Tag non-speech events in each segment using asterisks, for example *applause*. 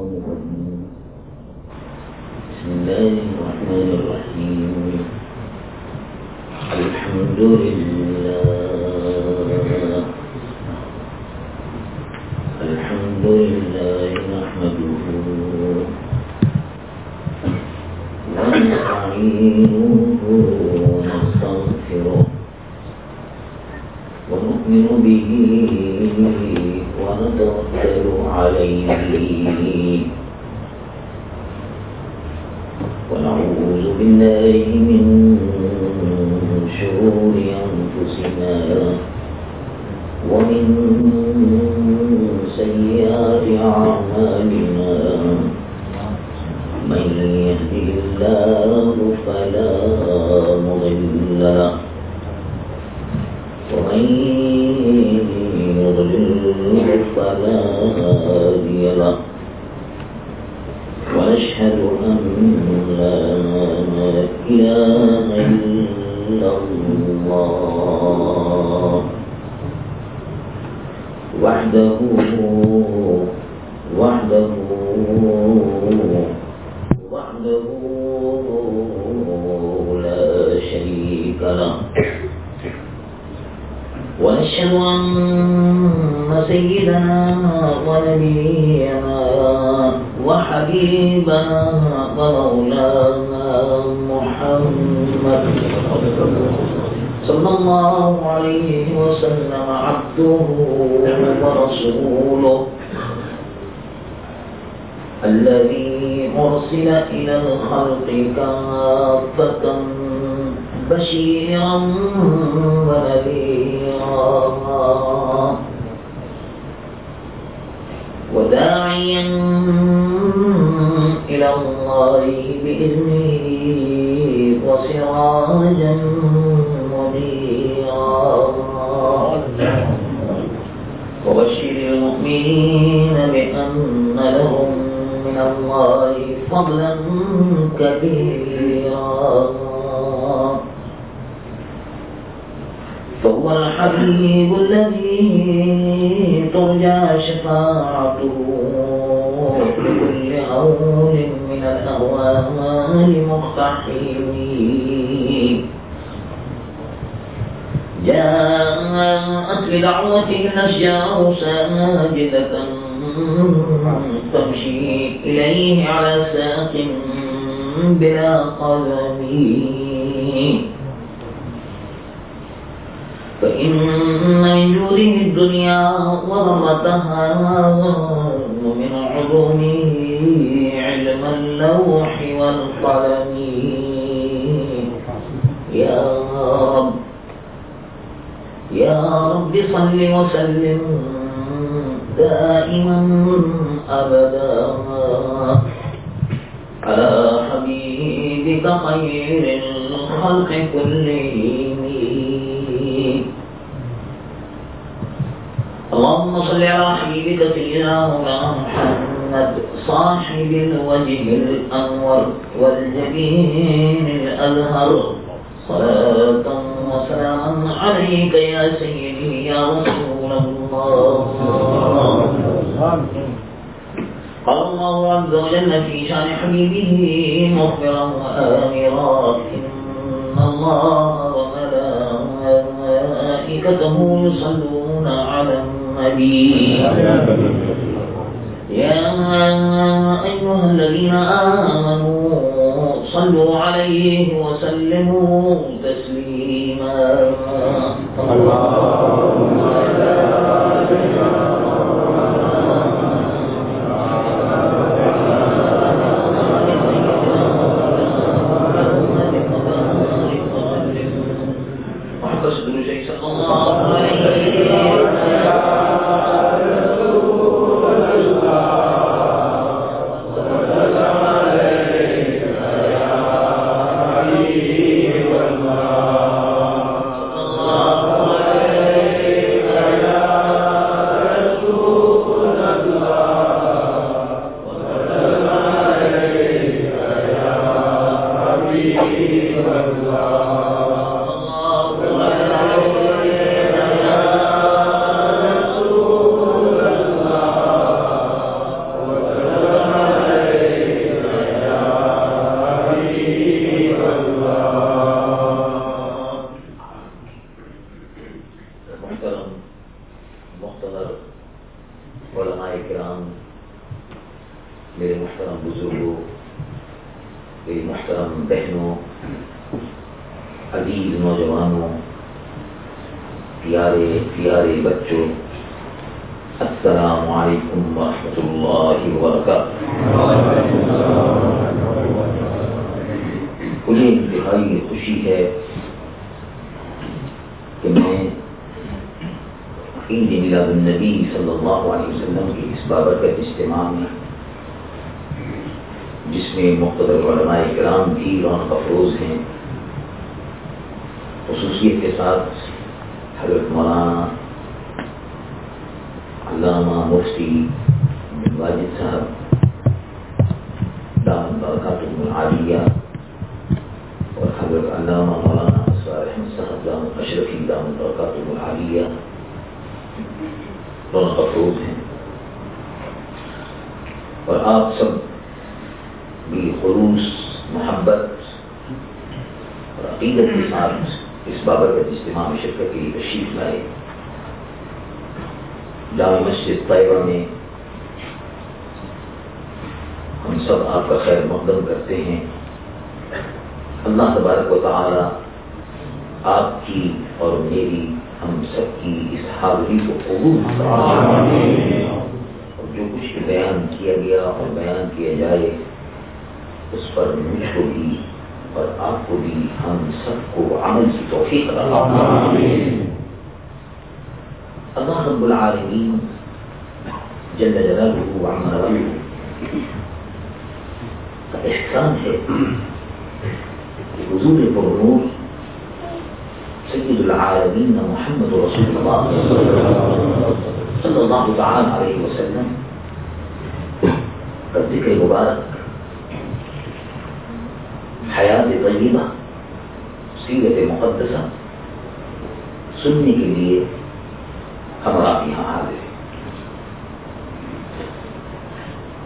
后就会影 كبيرا. فهو الحبيب الذي ترجى شفاعته لكل هول من الأهوال مقتحمين. جاءت بدعوته الأشجار ساجدة تمشي إليه على ساق بلا قلم. فإن من جوده الدنيا وضرتها ومن علومه علم اللوح والقلم. يا رب يا رب صل وسلم دائما أبدا. على حبيبك خير الخلق كلهم. اللهم صل على حبيبك سيدنا محمد صاحب الوجه الأنور والجبين الأزهر. صلاة وسلاما عليك يا سيدي يا رسول الله. قال الله عز وجل في شأن حبيبه مخبرا وآمرا إن الله وملائكته يصلون على النبي. يا أيها الذين آمنوا صلوا عليه وسلموا تسليما. اللهم Amin. مبارک حیات طیبہ، سیرت مقدسہ، سننے کے لیے ہمارا یہاں حاضر ہے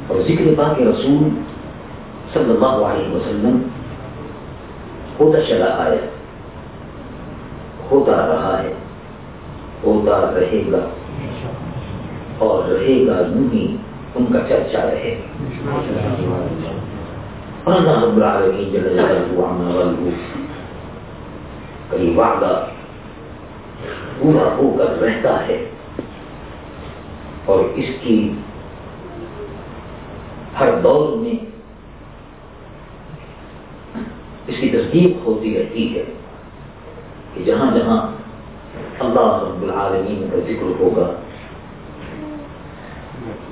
اور ذکر پاک رسول صلی اللہ علیہ وسلم ہوتا چلا آیا، ہوتا رہا ہے، ہوتا رہے گا اور رہے گا یوں ہی۔ ان کا چرچا رہے۔ اللہ رب العالمین جل جلالہ عما کئی وعدہ پورا ہو کر رہتا ہے اور اس کی ہر دور میں اس کی تصدیق ہوتی رہتی ہے کہ جہاں جہاں اللہ رب العالمین کا ذکر ہوگا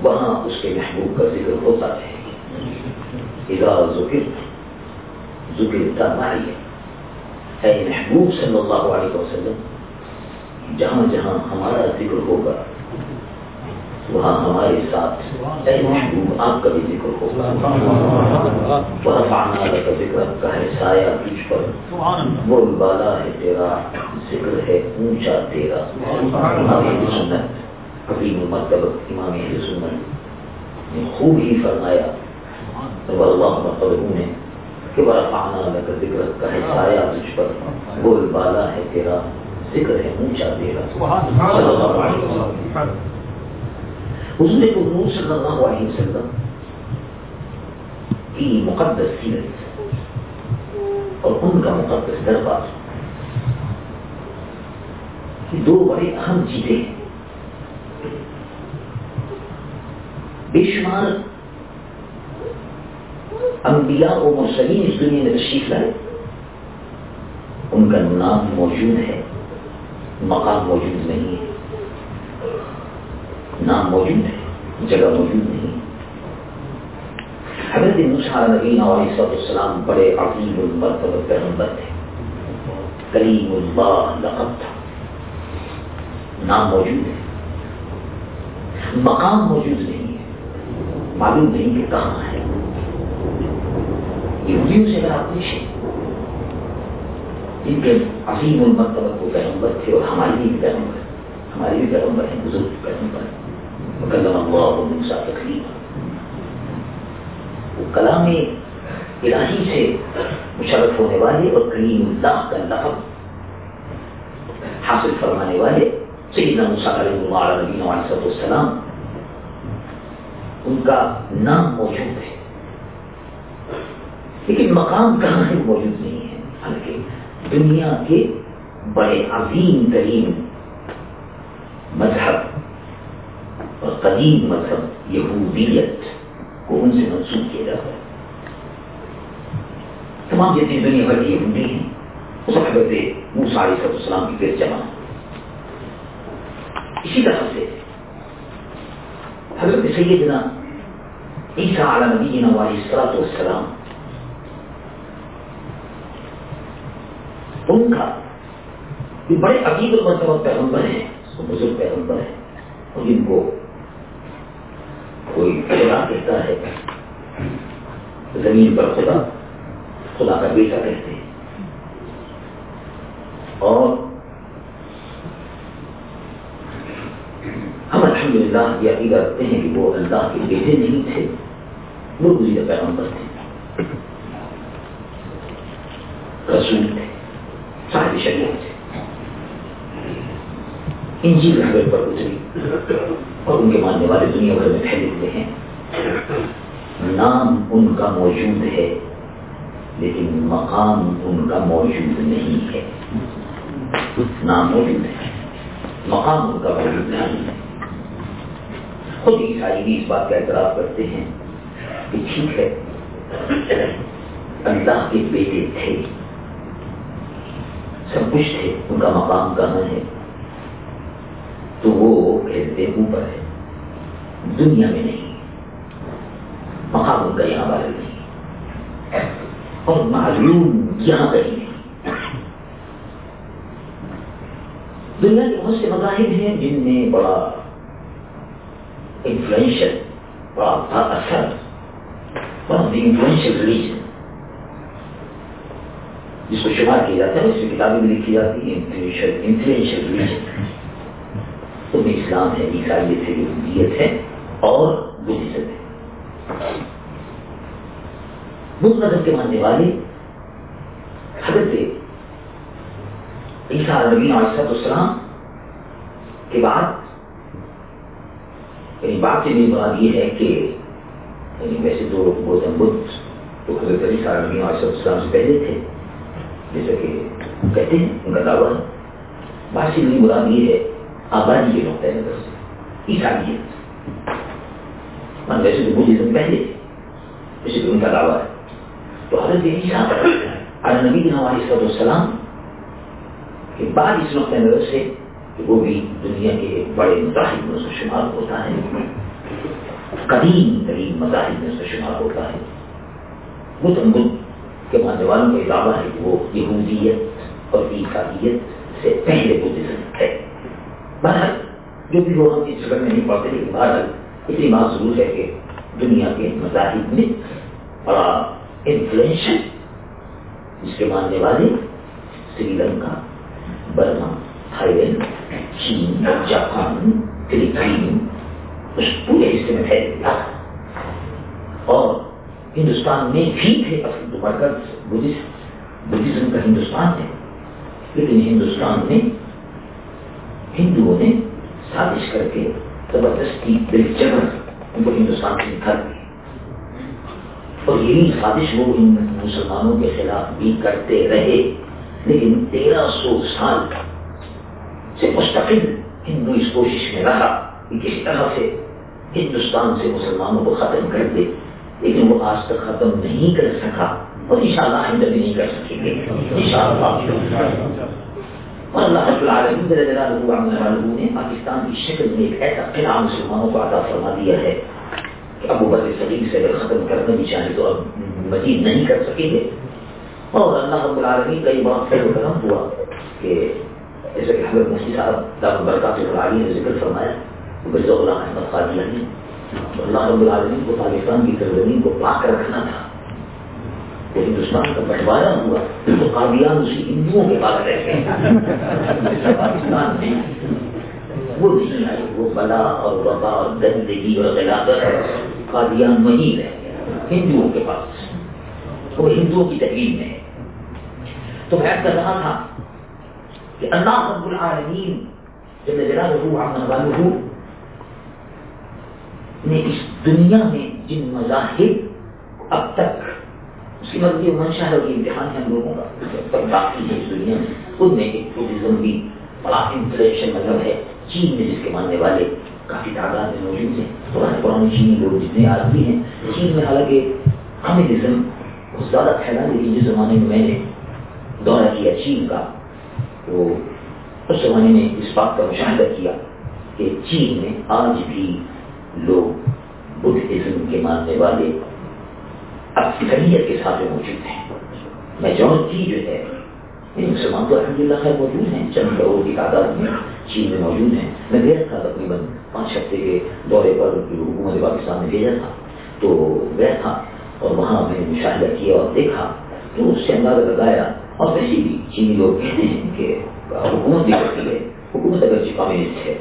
وہاں اس کے محبوب کا ذکر ہوتا ہے۔ اذا ذکر ذکر معي اے محبوب صلی اللہ علیہ وسلم، جہاں جہاں ہمارا ذکر ہوگا، وہاں ہمارے ساتھ اے محبوب آپ کا بھی ذکر ہوگا۔ ورفعنا لك ذکر کا ہے سایہ تجھ پر۔ وہ بالا ہے تیرا، ذکر ہے اونچا تیرا۔ سنت۔ حکیم مرتبہ امام سنت نے خوب ہی فرمایا اللہ مقبول ہے کہ بڑا پانا لگا ذکر کا ہے سایہ تجھ پر بول بالا ہے تیرا ذکر ہے اونچا تیرا۔ حضور کو نور صلی اللہ علیہ وسلم کی مقدس سیرت اور ان کا مقدس دربار دو بڑے اہم چیزیں ہیں بے شمار انبیاء و مرسلین اس دنیا میں تشریف لائے۔ ان کا نام موجود ہے، مقام موجود نہیں ہے۔ نام موجود ہے، جگہ موجود نہیں حضرت نسخہ نبین علیہ السلام بڑے عظیم المرتبہ پیغمبر تھے۔ کریم اللہ لقب تھا۔ نام موجود ہے۔ مقام موجود نہیں معلوم نہیں کہ کہاں ہے؟ یہودیوں سے اگر آپ پوچھیں ان کے عظیم المرتبہ کو پیغمبر تھے اور ہماری بھی پیغمبر ہماری بھی پیغمبر ہیں، بزرگ پیغمبر مکلم اللہ موسا تکلیف وہ کلام الہی سے مشرف ہونے والے اور کریم اللہ کا لقب حاصل فرمانے والے سیدنا موسیٰ علیہ اللہ علیہ ان کا نام موجود ہے۔ لیکن مقام کہاں ہے موجود نہیں ہے۔ حالانکہ دنیا کے بڑے عظیم ترین مذہب اور قدیم مذہب یہودیت کو ان سے منسوخ کیا جاتا ہے۔ تمام جتنی دنیا بھر کی یہودی ہیں۔ اس حضرت موسیٰ علیہ السلام کی پھر جمع۔ اسی طرح سے حضرت سیدنا عیسیٰ علی نبینا علیہ الصلوۃ والسلام ان کا یہ بڑے عقید المرتبہ مطلب پیغمبر ہیں بزرگ پیغمبر ہیں، اور جن کو کوئی خدا کہتا ہے، زمین پر خدا خدا کا بیٹا کہتے ہیں۔ اور ہم الحمد للہ یہ عقیدہ رکھتے ہیں کہ وہ اللہ کے بیٹے نہیں تھے، وہ گزیر پیغمبر تھے۔ رسول تھے، صاحب شریعت تھے۔ انجیل حضرت پر اتری اور ان کے ماننے والے دنیا بھر میں پھیلے ہوئے ہیں۔ نام ان کا موجود ہے، لیکن مقام ان کا موجود نہیں ہے۔ نام موجود ہے، مقام ان کا موجود نہیں ہے۔ خود عیسائی بھی اس بات کا اعتراف کرتے ہیں کہ ٹھیک ہے، اللہ کے بیٹے تھے۔ سب کچھ تھے، ان کا مقام کہاں ہے؟ تو وہ کہتے اوپر ہے۔ دنیا میں نہیں، مقام ان کا یہاں والے نہیں۔ اور معلوم یہاں کہیں نہیں۔ دنیا کے بہت سے مذاہب ہیں جن میں بڑا انفلوئنشل بڑا تھا اثر بڑا انفلوئنشل ریلیجن جس کو شمار کیا جاتا ہے اس کی کتابیں بھی لکھی جاتی ہیں انفلوئنشل انفلوئنشل ریلیجن ان میں اسلام ہے عیسائیت ہے یہودیت ہے اور بدھزم ہے بدھ مذہب کے ماننے والے حضرت عیسیٰ نبی علیہ السلام کے بعد یعنی بات بھی مراد یہ ہے کہ یعنی ویسے تو گوتم بدھ تو حضرت عیسیٰ نبی علیہ السلام سے پہلے تھے۔ جیسا کہ کہتے ہیں، ان کا دعویٰ بات سے بھی مراد یہ ہے، آبادی کے نقطۂ نظر سے عیسائیت۔ من ویسے تو بدھزم پہلے تھے۔ جیسے کہ ان کا دعویٰ ہے۔ تو حضرت عیسیٰ علیہ نبی علیہ السلام کے بعد اس نقطۂ نظر سے کہ وہ بھی دنیا کے بڑے مذاہب میں سے شمار ہوتا ہے۔ قدیم ترین مذاہب میں سے شمار ہوتا ہے۔ گوتم بدھ کے ماننے والوں کا یہ دعویٰ ہے کہ وہ یہودیت اور عیسائیت سے پہلے بدھزم ہے۔ بہرحال، جو بھی وہ ہم اس جگہ میں نہیں پڑھتے، لیکن بہرحال اتنی بات ضرور ہے کہ دنیا کے مذاہب میں بڑا انفلوئنشل جس کے ماننے والے سری لنکا، برما تھائی چین جاپان فلپین اس پورے حصے میں پھیل گیا اور ہندوستان میں بھی تھے اصل مرکز بدھزم کا ہندوستان ہے لیکن ہندوستان میں ہندوؤں نے سازش کر کے زبردستی بل جبر ان کو ہندوستان سے نکال دی اور یہی سازش وہ ان مسلمانوں کے خلاف بھی کرتے رہے لیکن تیرہ سو سال سے مستقل ہندو اس کوشش میں رہا کہ کسی طرح سے ہندوستان سے مسلمانوں کو ختم کر دے لیکن وہ آج تک ختم نہیں کر سکا اور انشاءاللہ آئندہ بھی نہیں کر سکیں گے انشاءاللہ اور اللہ رب العالمین نے پاکستان کی شکل میں ایک ایسا قلعہ مسلمانوں کو عطا فرما دیا ہے کہ ابو بکر صدیق سے اگر ختم کرنا بھی چاہیں تو اب مزید نہیں کر سکیں گے۔ اور اللہ رب العالمین کا یہ بڑا خیر کرم ہوا کہ جیسے کہ حضرت مفتی صاحب دار برکات العالی نے ذکر فرمایا مرز اللہ احمد قادیانی اللہ رب العالمین کو پاکستان کی سرزمین کو پاک رکھنا تھا تو ہندوستان کا بٹوارا ہوا تو قادیان اسی ہندوؤں کے پاس رہتے ہیں پاکستان میں وہ نہیں آئے وہ بلا اور وبا اور گندگی اور غلاظت قادیان وہیں رہ گیا ہندوؤں کے پاس وہ ہندوؤں کی تحریر میں تو میں کر رہا تھا کہ اللہ رب العالمین جب جلالہ عمن والہ نے اس دنیا میں جن مذاہب اب تک اس کی مرضی منشا ہے کہ امتحان ہے ہم لوگوں کا باقی ہے اس دنیا میں خود میں ایک بدھزم بھی بڑا انفلیشن مطلب ہے، چین میں جس کے ماننے والے کافی تعداد میں موجود ہیں پرانے پرانے چینی لوگ جتنے آدمی ہیں، چین میں حالانکہ کمیونزم بہت زیادہ پھیلا لیکن جس زمانے میں میں نے دورہ کیا چین کا۔ تو اس زمانے میں اس بات کا مشاہدہ کیا کہ چین میں آج بھی لوگ بدھزم کے ماننے والے اکثریت کے ساتھ موجود ہیں۔ میجورٹی جو ہے یعنی مسلمان تو الحمد للہ خیر موجود ہیں، چند کروڑ کی تعداد میں چین میں موجود ہیں۔ میں گیا تھا تقریباً پانچ ہفتے کے دورے پر حکومت پاکستان میں بھیجا تھا۔ تو گیا تھا اور وہاں میں نے مشاہدہ کیا اور دیکھا تو اس سے اندازہ لگایا اور ویسے بھی چینی لوگ کہتے ہیں کہ حکومت بھی کرتی ہے حکومت اگر جی کمیونسٹ ہے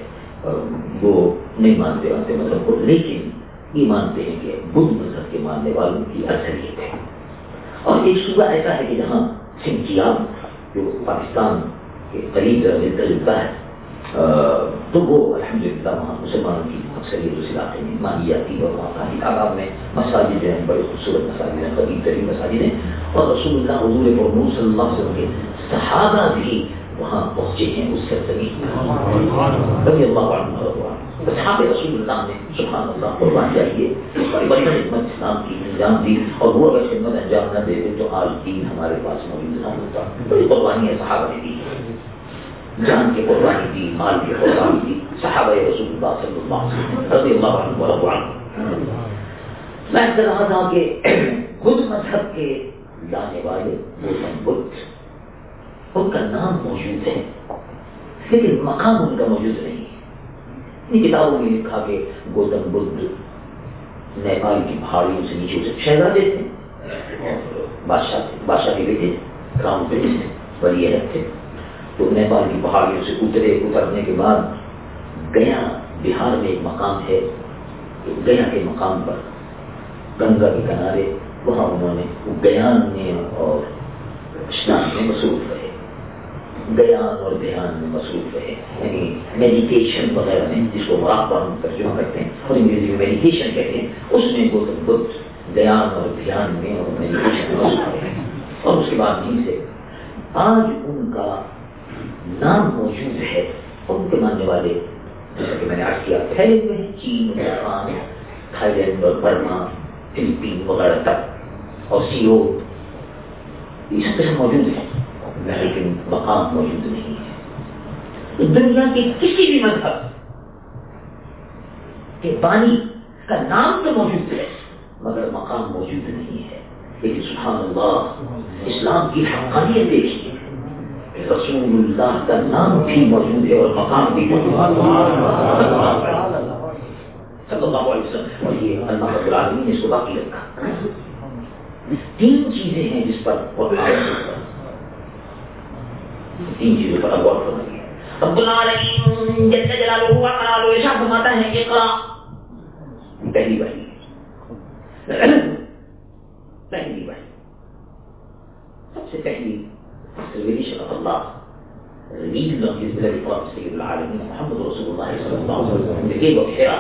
وہ نہیں مانتے مانتے مذہب کو، لیکن یہ مانتے ہیں کہ بدھ مذہب کے ماننے والوں کی اکثریت ہے۔ اور ایک صوبہ ایسا ہے کہ جہاں سنکیاب جو پاکستان کے قریب ملتا جلتا ہے تو وہ الحمد للہ وہاں مسلمانوں کی اکثریت اس علاقے میں مانی جاتی ہے اور وہاں کافی تعداد میں مساجد جو ہیں، بڑے خوبصورت مساجد ہیں قریب ترین مساجد ہیں۔ اور رسول اللہ، حضور فرمور صلی اللہ علیہ وسلم کے صحابہ بھی وہاں پہنچے ہیں اس سرزمین رضی اللہ عنہ صحاب رسول اللہ نے سبحان اللہ قربان چاہیے بڑی بڑی خدمت اسلام کی انجام دی۔ اور وہ اگر خدمت انجام نہ دیتے تو آج دین ہمارے پاس موجود نہ ہوتا۔ بڑی قربانیاں صحابہ نے دی۔ جان کی قربانی دی مال کی قربانی دی صحابہ رسول اللہ صلی اللہ علیہ وسلم، رضی اللہ عنہ ورضو عنہ میں کہہ رہا تھا کہ خود مذہب کے لانے والے گوتم بدھ ان کا نام موجود ہے، لیکن مقام ان کا موجود نہیں ہے۔ ان کتابوں میں لکھا کہ گوتم بدھ نیپال کی پہاڑیوں سے نیچے سے شہزادے تھے۔ بادشاہ بادشاہ کے بیٹے تھے کراؤن پرنس ولی عہد تھے تو نیپال کی پہاڑیوں سے اترے، اترنے کے بعد گیا بہار میں ایک مقام ہے گیا کے مقام پر گنگا کے کنارے وہاں انہوں نے گیان میں اور اسنان میں مصروف رہے۔ گیان اور دھیان میں مصروف رہے۔ یعنی میڈیٹیشن وغیرہ میں، جس کو مراقبہ ہم ترجمہ کرتے ہیں، اور انگریزی میں میڈیٹیشن کہتے ہیں، اس میں گوتم بدھ گیان اور دھیان میں اور میڈیٹیشن میں مصروف رہے۔ اور اس کے بعد نہیں سے آج ان کا نام موجود ہے ان کے ماننے والے، جیسا کہ میں نے آج کیا پھیلے ہوئے ہیں چین، جاپان تھائی لینڈ اور برما، فلپین وغیرہ تک، اور سیو یہ سب قسم موجود ہیں، لیکن مقام موجود نہیں ہے۔ دنیا کے کسی بھی مذہب کے بانی کا نام تو موجود ہے، مگر مقام موجود نہیں ہے۔ لیکن سبحان اللہ، اسلام کی حقانیت دیکھیے رسول اللہ کا نام بھی موجود ہے اور مقام بھی موجود صلی اللہ علیہ وسلم اور یہ اللہ رب العالمین نے رکھا تین چیزیں ہیں جس پر تین چیزوں پر غور کرنا رب العالمین جل جلالہ و ارشاد فرماتا ہے اقرا پہلی باری پہلی باری سب سے پہلی الريليشن اطلعه مين اللي هيجيب لك الفرق سيد العالمين محمد رسول الله صلى الله عليه وسلم the game of Hera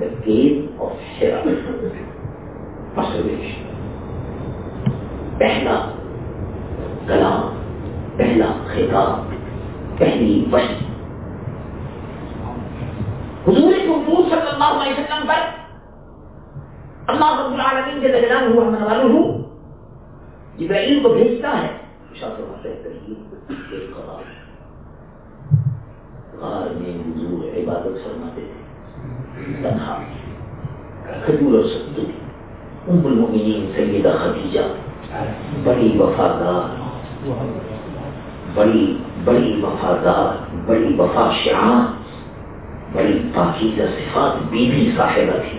the game of Hera masturbation إحنا كلام إحنا خطاب إحنا وحي حضور الحضور صلى الله عليه وسلم پر الله رب العالمين جل جلاله هو من غيره جبريل بھیجتا ہے غار میں حضور عبادت فرماتے تھے تنہا خطور اور ستو ام المؤمنین سیدہ خدیجہ بڑی وفادار بڑی بڑی وفادار بڑی وفا شعار بڑی پاکیزہ صفات بیوی صاحبہ تھی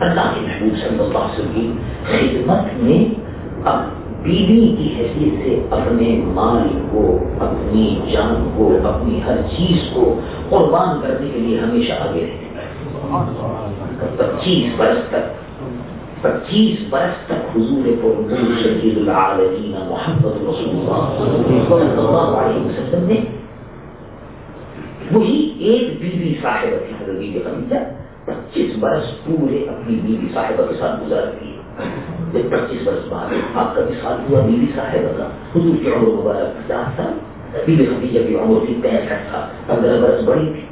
اللہ کے محبوب صلی اللہ علیہ وسلم کی خدمت میں اب بیوی کی حیثیت سے اپنے مال کو اپنی جان کو اپنی ہر چیز کو قربان کرنے کے لیے ہمیشہ آگے رہتے پچیس برس تک پچیس برس تک حضور پر شدید العالمین محمد رسول اللہ صلی اللہ علیہ وسلم نے وہی ایک بیوی صاحبہ تھی حضرت بیوی خدیجہ پچیس برس پورے اپنی بیوی صاحبہ کے ساتھ گزار دیے جب پچیس برس بعد آپ کا مثال ہوا بیوی صاحب اللہ حضور کی عمر مبارک پچاس سال بیوی خدیجہ کی عمر تھی پینسٹھ تھا پندرہ برس بڑی تھی۔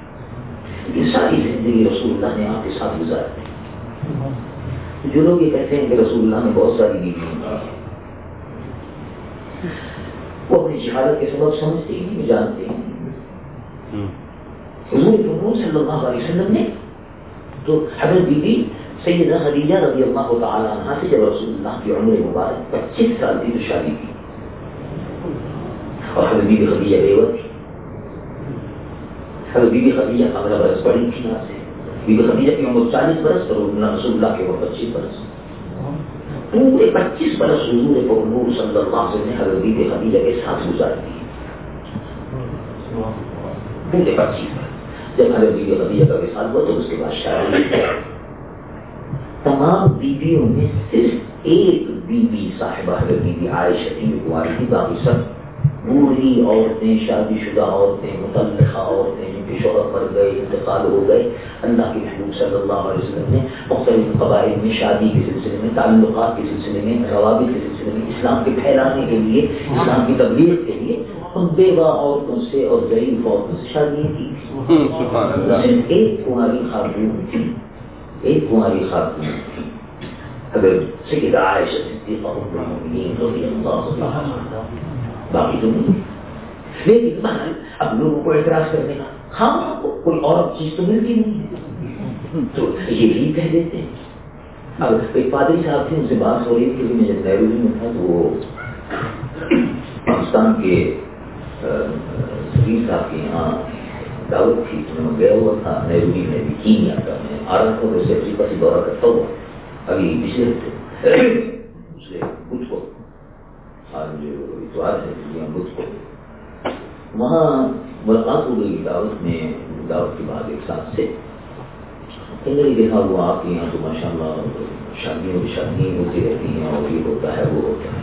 یہ ساری زندگی رسول اللہ نے آپ کے ساتھ گزار دی جو لوگ یہ کہتے ہیں کہ رسول اللہ نے بہت ساری بیوی وہ اپنی جہالت کے سبب سمجھتے ہی نہیں جانتے ہیں حضور صلی اللہ علیہ وسلم نے تو حضرت بی بی سیدہ خدیجہ رضی اللہ تعالیٰ عنہ سے جب رسول اللہ کی عمر مبارک پچیس سال کی تو شادی کی اور حضرت بی خدیجہ بیوت تھی حضرت بی بی خدیجہ پندرہ برس بڑی تھی یہاں سے۔ بی بی خدیجہ کی عمر چالیس برس اور رسول اللہ کی عمر پچیس برس۔ پورے پچیس برس حضور پر نور صلی اللہ علیہ وسلم نے حضرت بی خدیجہ کے ساتھ گزار دی پورے پچیس برس۔ جب حضرت بی بی خدیجہ کا وصال ہوا تو اس کے بعد شادی تمام بیویوں میں صرف ایک بی بی صاحبہ حضرت بی بی عائشہ تھی باقی سب بوڑھی عورتیں شادی شدہ عورتیں متعلقہ عورتیں جن کے شوہر مر گئے انتقال ہو گئے۔ اللہ کے محبوب صلی اللہ علیہ وسلم نے مختلف قبائل میں شادی کے سلسلے میں تعلقات کے سلسلے میں روابط کے سلسلے میں اسلام کے پھیلانے کے لیے اسلام کی تبلیغ کے لیے ان بیوہ عورتوں سے اور غریب عورتوں سے شادیاں کی۔ صرف ایک کماری خاتون تھی۔ ایک کماری خاتون تھی۔ اگر سیدہ عائشہ صدیقہ ام المؤمنین رضی اللہ تعالی باقی تو نہیں۔ لیکن بہرحال اب لوگوں کو اعتراض کرنے کا ہاں کوئی اور چیز تو ملتی نہیں ہے۔ تو یہی کہہ دیتے ہیں۔ اب ایک پادری صاحب تھے، ان سے بات ہو رہی تھی کہ میں جب نیروبی میں تھا تو وہ پاکستان کے سبیر صاحب کے یہاں دعوت تھی تو میں گیا ہوا تھا نیروبی میں بھی کینیا کا میں آ رہا تھا تو دورہ کرتا ہوا ابھی پچھلے ہفتے کو آج اتوار ہے بدھ کو وہاں ملاقات ہو گئی دعوت میں دعوت کے بعد ایک ساتھ سے نہیں دیکھا ہوا آپ کے یہاں تو ماشاء اللہ شادیوں کی شادیاں ہوتی رہتی ہیں اور یہ ہوتا ہے وہ ہوتا ہے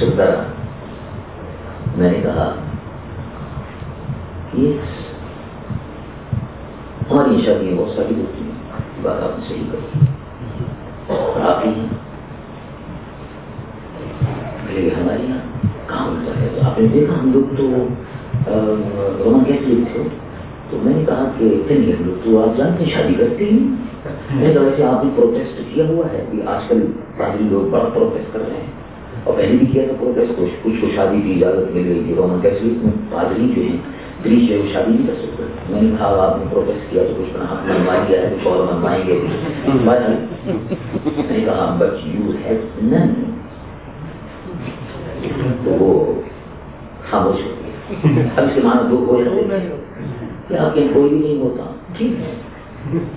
سنتا رہا میں نے کہا ہماری شادیاں بہت ساری ہوتی ہیں بات آپ نے صحیح کری اور آپ ہی ہمارے یہاں کہاں ہوتا ہے آپ نے دیکھا ہم لوگ تو روما کیسے تھے تو میں نے کہا کہ چلیے ہم لوگ تو آپ جانتے ہیں شادی کرتے ہی میں تو ویسے آپ نے پروٹیسٹ کیا ہوا ہے کہ آج کل پادری لوگ بڑا پروٹیسٹ کر رہے ہیں اور پہلے بھی کیا تھا پروٹیسٹ کچھ کچھ کو شادی کی اجازت مل گئی تھی روما کیسلیٹ میں پادری جو ہیں گریش جو ہے وہ شادی نہیں کر سکتے میں نے کہا آپ نے پروٹیسٹ کیا تو کچھ بنا منوا لیا ہے، کچھ اور منوائیں گے۔ میں نے کہا بٹ یو ہیو نن تو وہ خاموش ہو گیا۔ اب اس کے معنی دو ہو جاتے کہ آپ کے کوئی بھی نہیں ہوتا۔ ٹھیک ہے۔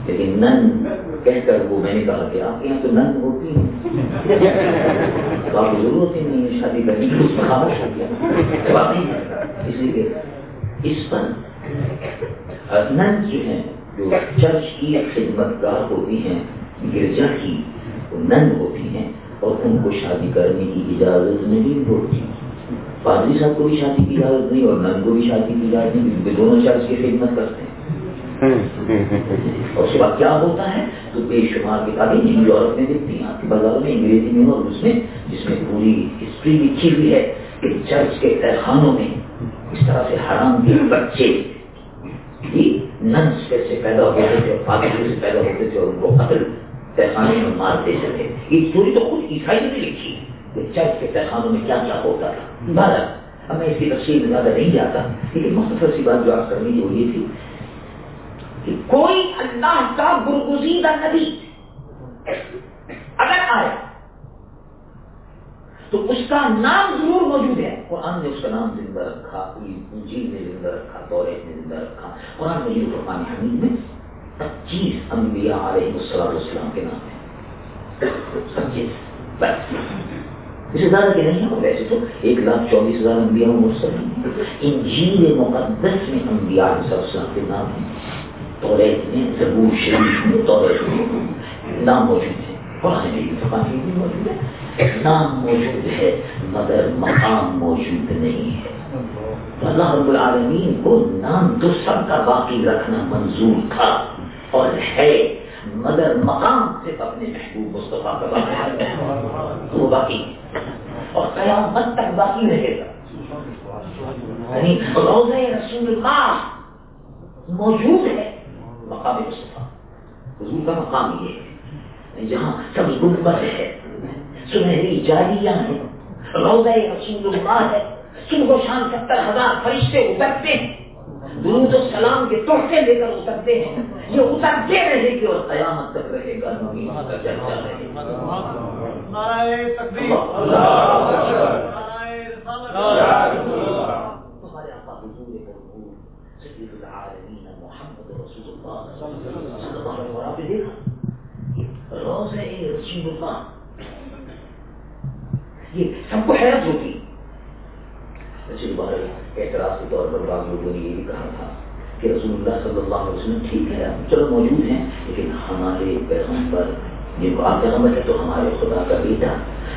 لیکن نن کہہ کر وہ میں نے کہا کہ آپ کے یہاں تو نن ہوتی ہیں۔ تو آپ کو ضرورت ہی نہیں ہے شادی کرنے کی۔ اس میں خاموش ہو گیا۔ اس لیے اس پر نن جو ہیں، جو چرچ کی خدمت گاہ ہوتی ہیں، گرجا کی نن ہوتی ہیں اور ان کو شادی کرنے کی اجازت نہیں ہوتی۔ پادری صاحب کو بھی شادی کی اجازت نہیں اور نن کو بھی شادی کی اجازت نہیں، کیونکہ دونوں چرچ کی خدمت کرتے ہیں۔ اور اس کے بعد کیا ہوتا ہے؟ تو بے شمار کتابیں جن یورپ میں دکھتی ہیں آپ کے بازار میں، انگریزی میں اور اس میں، جس میں پوری ہسٹری لکھی ہوئی ہے کہ چرچ کے تہخانوں میں اس طرح سے حرام کے بچے بھی ننس سے پیدا ہوتے تھے پاکستان سے پیدا ہوتے تھے اور ان کو قتل تہخانے میں مارتے تھے یہ چوری تو خود عیسائی نے لکھی۔ کہ چرچ کے تہخانوں میں کیا کیا ہوتا تھا؟ بارہ۔ اب میں اس کی تفصیل میں زیادہ نہیں جاتا، لیکن مختصر سی بات جو آپ کرنی وہ یہ تھی کہ کوئی اللہ کا برگزیدہ نبی اگر آیا تو اس کا نام ضرور موجود ہے۔ قرآن نے اس کا نام زندہ رکھا، انجیل نے زندہ رکھا دورے نے زندہ رکھا۔ قرآن مجید قرآن حمید میں پچیس انبیاء علیہ السلام السلام کے نام ہے پچیس۔ بس اس سے زیادہ کہ نہیں ہو ویسے تو ایک لاکھ چوبیس ہزار انبیاء مرسل انجیل مقدس میں انبیاء علیہ السلام کے نام ہیں۔ توریت میں زبور شریف میں توریت میں نام موجود ہے قرآن مجید قرآن حمید موجود ہے۔ نام موجود ہے، مگر مقام موجود نہیں ہے۔ تو اللہ رب العالمین کو نام تو سب کا باقی رکھنا منظور تھا اور ہے، مگر مقام صرف اپنے محبوب مصطفیٰ کا باقی ہے۔ وہ باقی اور قیامت تک باقی رہے گا۔ یعنی روزہ رسول اللہ موجود ہے، مقام مصطفیٰ۔ حضور کا مقام یہ ہے۔ یعنی جہاں سب گنبد ہے سنہری جالیاں ہیں روزہ رسول اللہ ہے۔ صبح و شام ستر ہزار فرشتے اترتے ہیں۔ درود و سلام کے تحفے لے کر اترتے ہیں۔ یہ اترتے رہے گی اور قیامت تک رہے گا۔ روز رسول اللہ۔ یہ سب کو حیرت ہوتی۔ اعتراض کے طور پر بعض لوگوں نے یہ بھی کہا تھا کہ رسول اللہ صلی اللہ علیہ وسلم ٹھیک ہے چلو موجود ہیں، لیکن ہمارے پیغمبر جن کو آپ پیغمبر ہے تو ہمارے خدا کا بیٹا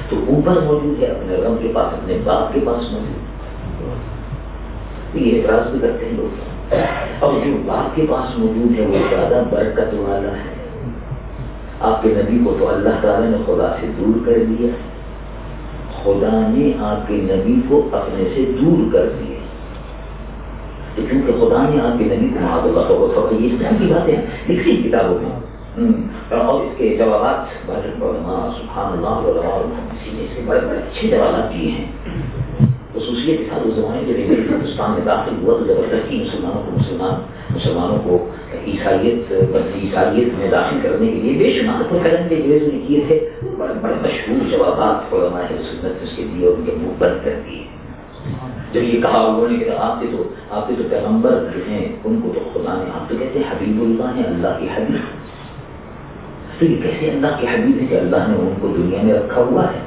تو اوپر موجود ہے، اپنے رب کے پاس، اپنے باپ کے پاس موجود۔ یہ اعتراض بھی کرتے ہیں لوگ۔ اور جو باپ کے پاس موجود ہے، وہ زیادہ برکت والا ہے۔ آپ کے نبی کو تو اللہ تعالیٰ نے خدا سے دور کر دیا۔ ہے خدا نے آپ کے نبی کو اپنے سے دور کر دیا کیونکہ خدا نے آپ کے نبی کو محاذ اللہ کو یہ اس کی باتیں لکھی کتابوں میں۔ اور اس کے جوابات سبحان اللہ نے اس کے بڑے بڑے اچھے جوابات دیے ہیں۔ خصوصیت کے ساتھ اس زمانے جب ہندوستان میں داخل ہوا تو زبردستی مسلمانوں کو مسلمان مسلمانوں کو عیسائیت عیسائیت میں داخل کرنے کے لیے بے شمار تو کرنے جو نے کیے تھے۔ بڑے بڑے مشہور جوابات علماء سنت اس کے دیے ان کے منہ بند کر دیے۔ جب یہ کہا انہوں نے کہ آپ کے تو آپ کے تو پیغمبر جو ہیں، ان کو تو خدا نے آپ تو کہتے ہیں حبیب اللہ ہے اللہ کی حبیب۔ تو یہ کیسے اللہ کی حبیب ہے کہ اللہ نے ان کو دنیا میں رکھا ہوا ہے؟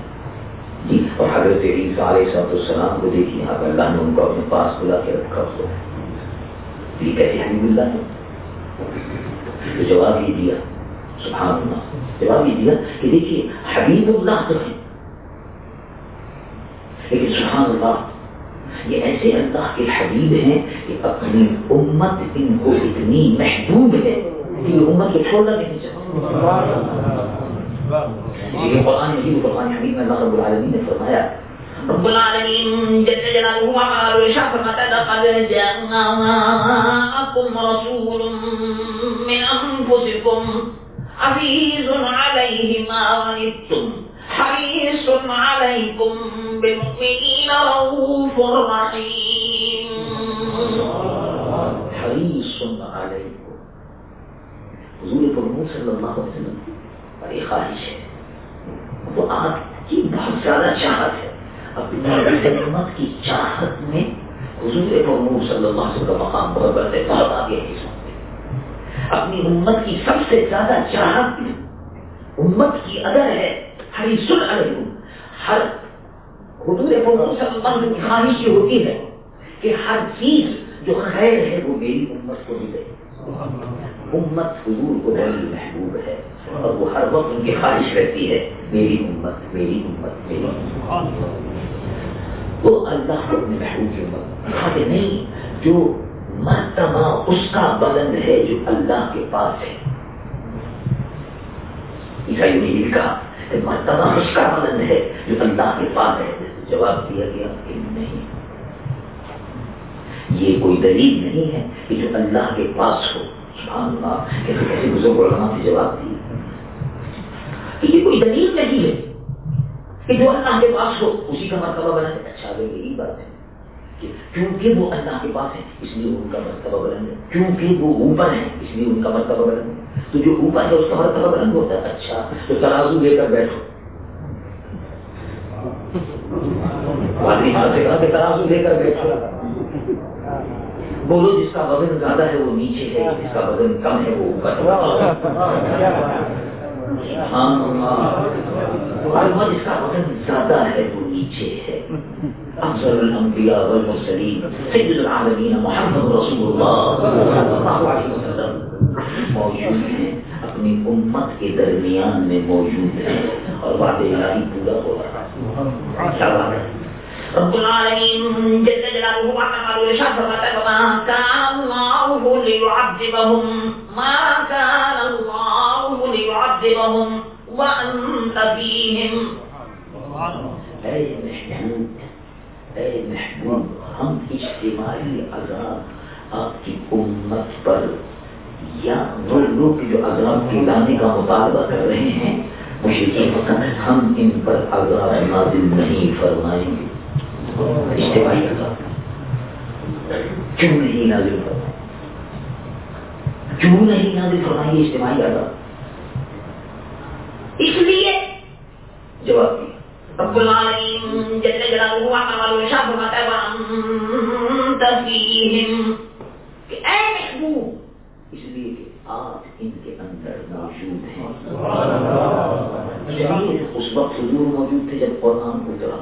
جی، اور حضرت عیسیٰ علیہ صاحب السلام کو دیکھیے آپ اللہ نے ان کو اپنے پاس بلا کے رکھا ہوا ہے یہ کیسے حبیب اللہ ہے تو جواب یہ دیا سبحان اللہ جواب یہ دیا کہ دیکھیے، حبیب اللہ تو ہے۔ لیکن سبحان اللہ یہ ایسے اللہ کے حبیب ہیں کہ اپنی امت ان کو اتنی محبوب ہے کہ امت کو چھوڑنا نہیں چاہتے يجيب القرآن يجيب القرآن حبيب من رب العالمين في هذا رب العالمين جل جلاله وقال شفقة قد جاءكم رسول من أنفسكم عزيز عليه ما عنتم حريص عليكم بالمؤمنين رؤوف رحيم حريص عليكم حضور فرموز صلى الله عليه وسلم طريقة هشام وہ آپ کی بہت زیادہ چاہت ہے۔ اپنی امت کی چاہت میں حضور محمود صلی اللہ علیہ وسلم کا مقام بہت بڑھتے بہت آگے ہے اس وقت۔ اپنی امت کی سب سے زیادہ چاہت امت کی اگر ہے ہری سن علیہ ہر حضور محمود صلی اللہ علیہ وسلم کی خواہش یہ ہوتی ہے کہ ہر چیز جو خیر ہے وہ میری امت کو ملے۔ امت حضور کو بڑی محبوب ہے اور وہ ہر وقت ان کی خواہش رہتی ہے، میری امت میری امت میری امت۔ وہ اللہ کو اپنے محبوب کی امت کھاتے نہیں، جو مرتبہ اس کا بلند ہے جو اللہ کے پاس ہے۔ عیسائی نے یہ کہا کہ مرتبہ اس کا بلند ہے جو اللہ کے پاس ہے۔ جواب دیا گیا کہ نہیں۔ یہ کوئی دلیل نہیں ہے کہ جو اللہ کے پاس ہو یہ کوئی دلیل نہیں ہے کہ جو اللہ کے پاس ہو۔ اسی کا مرتبہ بنا ہے اچھا اگر یہی بات ہے کیونکہ وہ اللہ کے پاس ہے اس لیے ان کا مرتبہ بلند ہے کیونکہ وہ اوپر ہے اس لیے ان کا مرتبہ بلند ہے تو جو اوپر ہے اس کا مرتبہ بلند ہوتا ہے۔ اچھا تو ترازو لے کر بیٹھو۔ ترازو لے کر بیٹھو۔ بولو جس کا وزن زیادہ ہے وہ نیچے ہے، جس کا وزن کم ہے وہ اوپر جس کا وزن زیادہ ہے، وہ نیچے ہے۔ افضل الانبیاء والمرسلین، سید العالمین محمد رسول اللہ صلی اللہ علیہ وسلم۔ موجود ہیں، اپنی امت کے درمیان میں موجود ہیں۔ اور وعدے الہی پورا ہو رہا ہے۔ کیا بات ہے؟ رب العالمین جل جلالہ وعلا ارشاد فرماتا ہے وما كان الله ليعذبهم. ما كان الله ليعذبهم. وانت فيهم. اے محبوب. اے محبوب. ہم اجتماعی عذاب آپ کی امت پر یا وہ لوگ جو عذاب کی لانے کا مطالبہ کر رہے ہیں مجھے یہ ہم ان پر عذاب نازل نہیں فرمائیں گے۔ اجتماعی کیوں نہیں نازل کیوں نہیں نازل اجتماعی عذاب اس لیے جواب دیا۔ رب العالمین جل جلالہ وعلا ارشاد فرماتا ہے وانت فیہم کہ اے محبوب اس لیے کہ آپ ان کے اندر موجود ہیں۔ اس وقت حضور موجود تھے جب قرآن اترا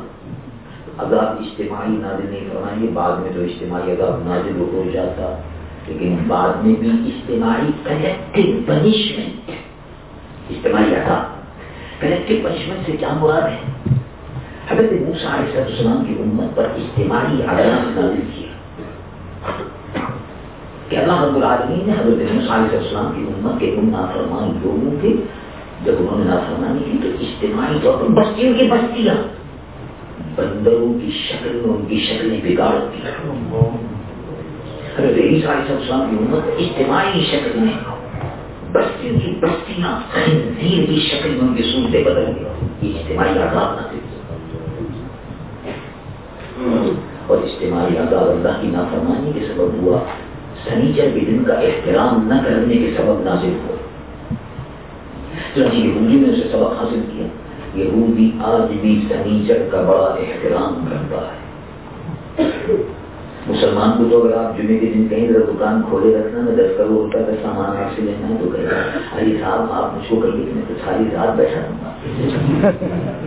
عذاب اجتماعی نازل نہیں فرمائیں گے، بعد میں تو اجتماعی عذاب نازل ہو جاتا۔ لیکن بعد میں بھی اجتماعی کلیکٹو پنشمنٹ اجتماعی عذاب۔ کلیکٹو پنشمنٹ سے کیا مراد ہے؟ حضرت موسیٰ علیہ السلام کی امت پر اجتماعی عدالت نازل کیا۔ کہ اللہ رب العالمین نے حضرت موسیٰ علیہ السلام کی امت کے ان نافرمان لوگوں کے، جب انہوں نے نافرمانی کی تو اجتماعی طور پر بستیوں کی بستیاں۔ بندروں کی شکل میں، ان کی شکلیں بگاڑ دی حضرت عیسیٰ علیہ السلام کی امت اجتماعی شکل میں بستیوں کی بستیاں خنزیر کی شکل میں ان کی صورتیں بدل گئی اجتماعی عذاب نازل اور اجتماعی عذاب اللہ کی نافرمانی کے سبب ہوا، سنیچر کے دن کا احترام نہ کرنے کے سبب نازل ہوا۔ چنانچہ یہودی نے اسے سبق حاصل کیا۔ یہودی آج بھی سنیچر کا بڑا احترام کرتا ہے۔ مسلمان کو تو اگر آپ جمعے کے دن کہیں ذرا دکان کھولے رکھنا میں دس کروڑ روپے کا سامان آپ سے لینا ہے تو کہے علی صاحب، آپ مجھ کو کہیے کہ میں تو ساری رات بیٹھا رہوں گا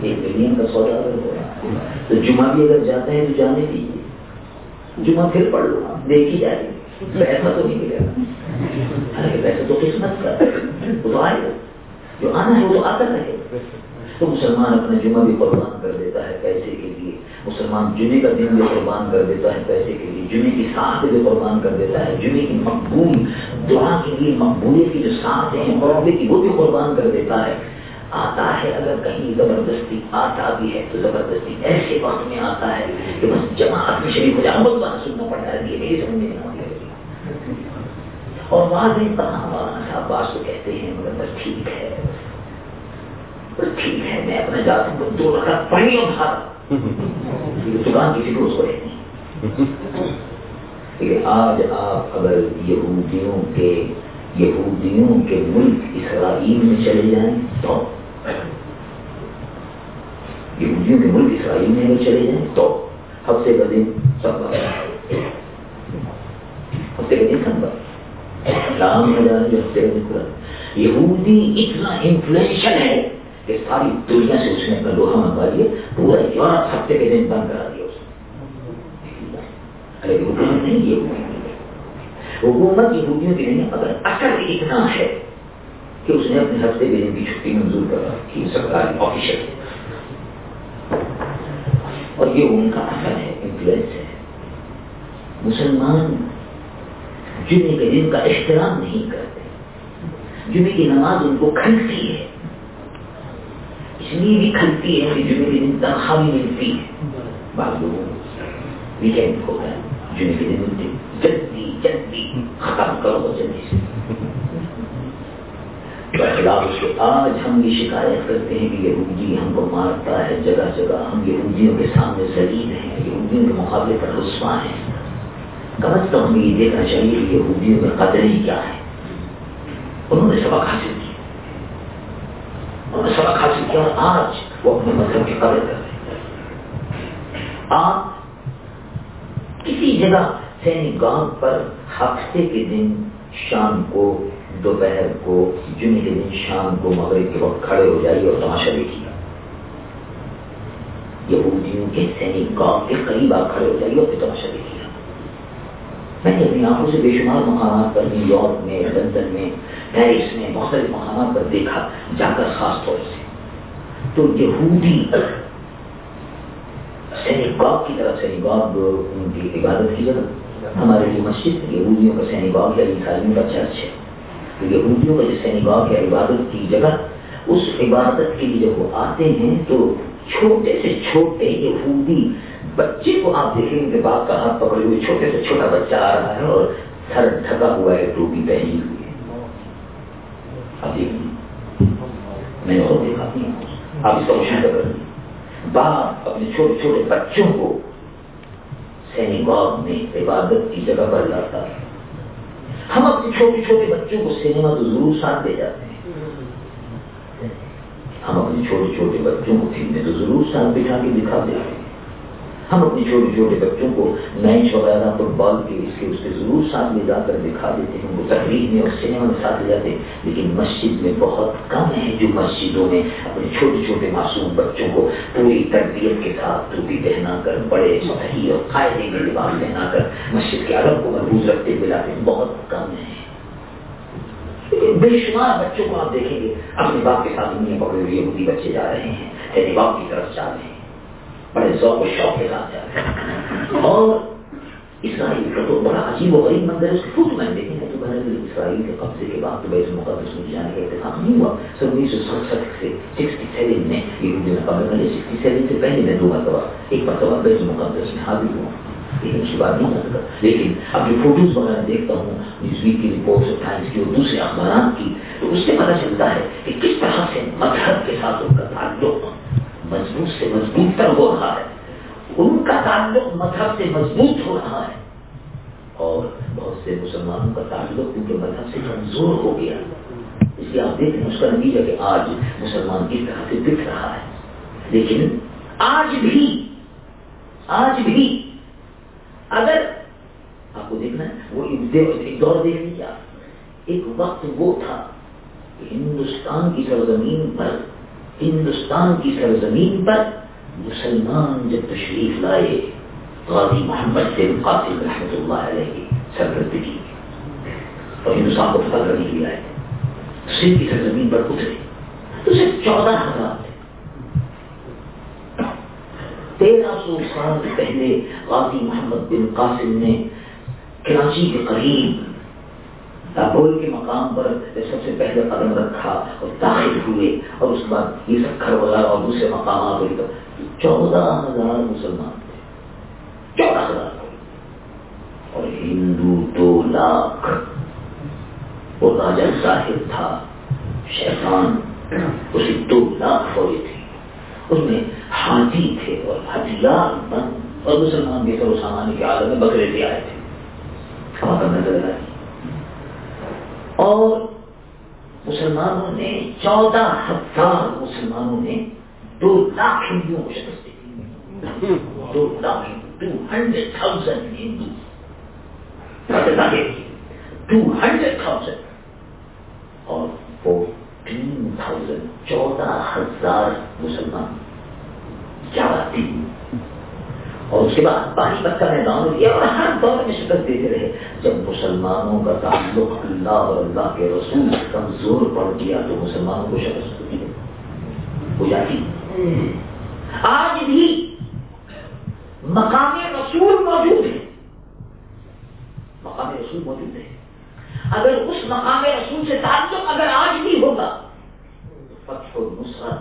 ایک ملین کا سودا ہو رہا تو جمعہ بھی اگر جاتے ہیں تو جانے دیجیے جمعہ پھر پڑھ لو دیکھی جائے پیسہ تو نہیں ملے گا۔ ارے ویسے تو قسمت کا تو آئے گا۔ جو آنا ہے وہ تو آتا رہے تو مسلمان اپنے جمعہ بھی قربان کر دیتا ہے پیسے کے لیے۔ مسلمان جمعے کا دن بھی قربان کر دیتا ہے پیسے کے لیے۔ جمعے کی ساتھ بھی قربان کر دیتا ہے۔ جمعے کی مقبول، دعا کے لیے مقبولیت کی جو ساتھ ہیں قربے کی وہ بھی قربان کر دیتا ہے۔ آتا ہے اگر کہیں زبردستی، آتا بھی ہے تو زبردستی۔ ایسے وقت میں آتا ہے کہ بس جماعت میں شریف ہو جائے۔ بہت بات سننا پڑتا ہے۔ یہ سمجھ میں نہ اور واضح کہاں صاحب بات تو کہتے ہیں، مگر بس ٹھیک ہے۔ ٹھیک ہے میں اپنے کو دو رکعت پڑھی اور کو آج آپ اگر یہودیوں کے یہودیوں کے ملک اسرائیل میں چلے جائیں تو یہودیوں کے ملک اسرائیل میں اگر چلے جائیں تو ہفتے کا دن سب ہفتے کا دن سب رام میں ہفتے کا دن پورا یہودی اتنا انفلوئنشل ہے کہ ساری دنیا سے اس نے اپنا لوہا منگوا لیا پورا یورپ ہفتے کے دن بند کرا دیا اس نے۔ ارے، حکومت نہیں یہ حکومت یہودیوں کی نہیں، مگر اثر اتنا ہے کہ اس نے اپنے ہفتے کے دن کی چھٹی منظور کرا کی سرکاری آفیشل اور یہ ان کا اثر ہے، انفلوئنس ہے۔ مسلمان جمعے کے دن کا احترام نہیں کرتے۔ جمعے کی نماز ان کو کھلتی ہے۔ اس بھی کھلتی ہے جمعے کے دن تنخواہ بھی ملتی ہے۔ بعض لوگوں ویکینڈ ہو گیا جمعے کے دن ملتی جلدی جلدی ختم کرو جلدی سے۔ آج ہم یہ شکایت کرتے ہیں کہ یہودی ہم کو مارتا ہے، جگہ جگہ ہم یہودیوں کے سامنے زلیل ہیں یہودیوں کے مقابلے پر رسوا ہیں۔ کم از کم ہمیں یہ دیکھنا چاہیے کہ یہودیوں میں قدریں کیا ہے۔ انہوں نے سبق حاصل کیا انہوں نے سبق حاصل کیا اور آج وہ اپنے مذہب کی قدر کر رہے ہیں آپ کسی جگہ سینی گاؤں پر ہفتے کے دن شام کو، دوپہر کو، جمعے کے دن شام کو مغرب کے وقت کھڑے ہو جائیے اور تماشا دیکھیے۔ یہودیوں کے سینی گاؤں کے قریب آپ کھڑے ہو جائیے اور پھر تماشا دیکھیے۔ میں نے اپنی آنکھوں سے بے شمار مقامات پر نیو یارک میں، لندن میں پیرس میں مختلف مقامات پر دیکھا، جا کر خاص طور سے۔ تو یہودی سینی کی طرف سے باغ ان کی عبادت کی جگہ۔ ہمارے لیے مسجد یہودیوں کا سینی باغ یا عیسائیوں کا چرچ ہے۔ تو یہودیوں کا جو سینی یا عبادت کی جگہ، اس عبادت کے لیے جب وہ آتے ہیں، تو چھوٹے سے چھوٹے یہودی بچے کو آپ دیکھیں گے باپ کا ہاتھ پکڑے ہوئے چھوٹے سے چھوٹا بچہ آ رہا ہے اور سر ڈھکا ہوا ہے، ٹوپی پہنی ہوئی۔ ہے اب میں نے اور دیکھا نہیں آپ اس کا مشاہدہ کر باپ اپنے چھوٹے چھوٹے بچوں کو سینی باغ میں عبادت کی جگہ پر لاتا ہے۔ ہم اپنے چھوٹے چھوٹے بچوں کو سینما تو ضرور ساتھ دے جاتے ہیں۔ ہم اپنے چھوٹے چھوٹے بچوں کو فلمیں تو ضرور ساتھ بٹھا کے دکھا دیں گے ہم اپنے چھوٹے چھوٹے بچوں کو میچ وغیرہ فٹ بال کے اس کے اس کے ضرور ساتھ لے جا کر دکھا دیتے ہیں، ان کو تقریب میں اور سنیما میں ساتھ لے جاتے ہیں۔ لیکن مسجد میں بہت کم ہے جو مسجدوں میں اپنے چھوٹے چھوٹے معصوم بچوں کو پوری تربیت کے ساتھ ٹوپی پہنا کر، بڑے صحیح اور قاعدے میں لباس پہنا کر مسجد کے عرب کو محبوب رکھتے ہوئے لاتے ہیں۔ بہت کم ہے بے شمار بچوں کو آپ دیکھیں گے، اپنے باپ کے ساتھ انہیں پکڑے ہوئے بچے جا رہے ہیں یعنی باپ کی طرف جا رہے ہیں۔ بڑے ذوق و شوق کے ساتھ جا رہے ہیں اور اسرائیل کا تو بڑا عجیب و غریب منظر اس کے خود میں دیکھیں گے تو بہر اسرائیل کے قبضے کے بعد تو بیس مقدس میں جانے کا اتفاق نہیں ہوا سن انیس سو سڑسٹھ سے سکسٹی سیون میں یہودی میں قبل کرے سکسٹی سیون سے پہلے میں دو مرتبہ ایک مرتبہ بیس مقدس میں حاضر ہوا لیکن اس کی بات نہیں کر لیکن اب جو فوٹوز وغیرہ دیکھتا ہوں نیوز ویک کی رپورٹس اور ٹائمس کی اور دوسرے اخبارات کی تو اس سے پتہ چلتا ہے کہ کس طرح سے مذہب کے ساتھ ان کا تعلق مضبوط سے مضبوط تر ہو رہا ہے۔ ان کا تعلق مذہب سے مضبوط ہو رہا ہے۔ اور بہت سے مسلمانوں کا تعلق ان کے مذہب سے کمزور ہو گیا۔ اس لیے آپ دیکھیں اس کا نتیجہ کہ آج مسلمان کس طرح سے دکھ رہا ہے۔ لیکن آج بھی آج بھی اگر آپ کو دیکھنا ہے، وہ ایک دور دیکھ لیجیے ایک وقت وہ تھا کہ ہندوستان کی سرزمین پر ہندوستان کی سرزمین پر مسلمان جب تشریف لائے، غازی محمد بن قاسم رحمۃ اللہ علیہ کی سرکردگی اور ہندوستان کو فتح کرنے کے لیے آئے۔ سندھ کی سرزمین پر اترے۔ تو صرف چودہ ہزار تھے۔ تیرہ سو سال پہلے غازی محمد بن قاسم نے کراچی کے قریب لاہور کے مقام پر سب سے پہلے قدم رکھا اور داخل ہوئے اور اس کے بعد یہ سب وغیرہ اور دوسرے مقامات ہوئے چودہ ہزار مسلمان تھے۔ چودہ ہزار۔ اور ہندو دو لاکھ۔ وہ راجا ظاہر تھا۔ شیطان اسے دو لاکھ فوجی تھے اس میں ہاتھی تھے اور ہتھیار بند۔ اور مسلمان کے سرو سامان کے عالم میں بکرے بھی آئے تھے۔ نظر آئی؟ اور مسلمانوں نے چودہ ہزار مسلمانوں نے دو لاکھ ہندوؤں کو شکست دی دو lakh two hundred thousand Hindu. Two hundred thousand. اور فورٹین تھاؤزینڈ چودہ ہزار مسلمان۔ گیارہ دن اور اس کے بعد پانی پت کا میدان دیا اور ہر دور میں شکست دیتے رہے۔ جب مسلمانوں کا تعلق اللہ اور اللہ کے رسول کمزور پڑ گیا تو مسلمانوں کو شکست ہوتی ہے۔ ہو جاتی۔ آج بھی مقام رسول موجود ہے۔ مقام رسول موجود ہے۔ اگر اس مقام رسول سے تعلق اگر آج بھی ہوگا، تو فتح و نصرت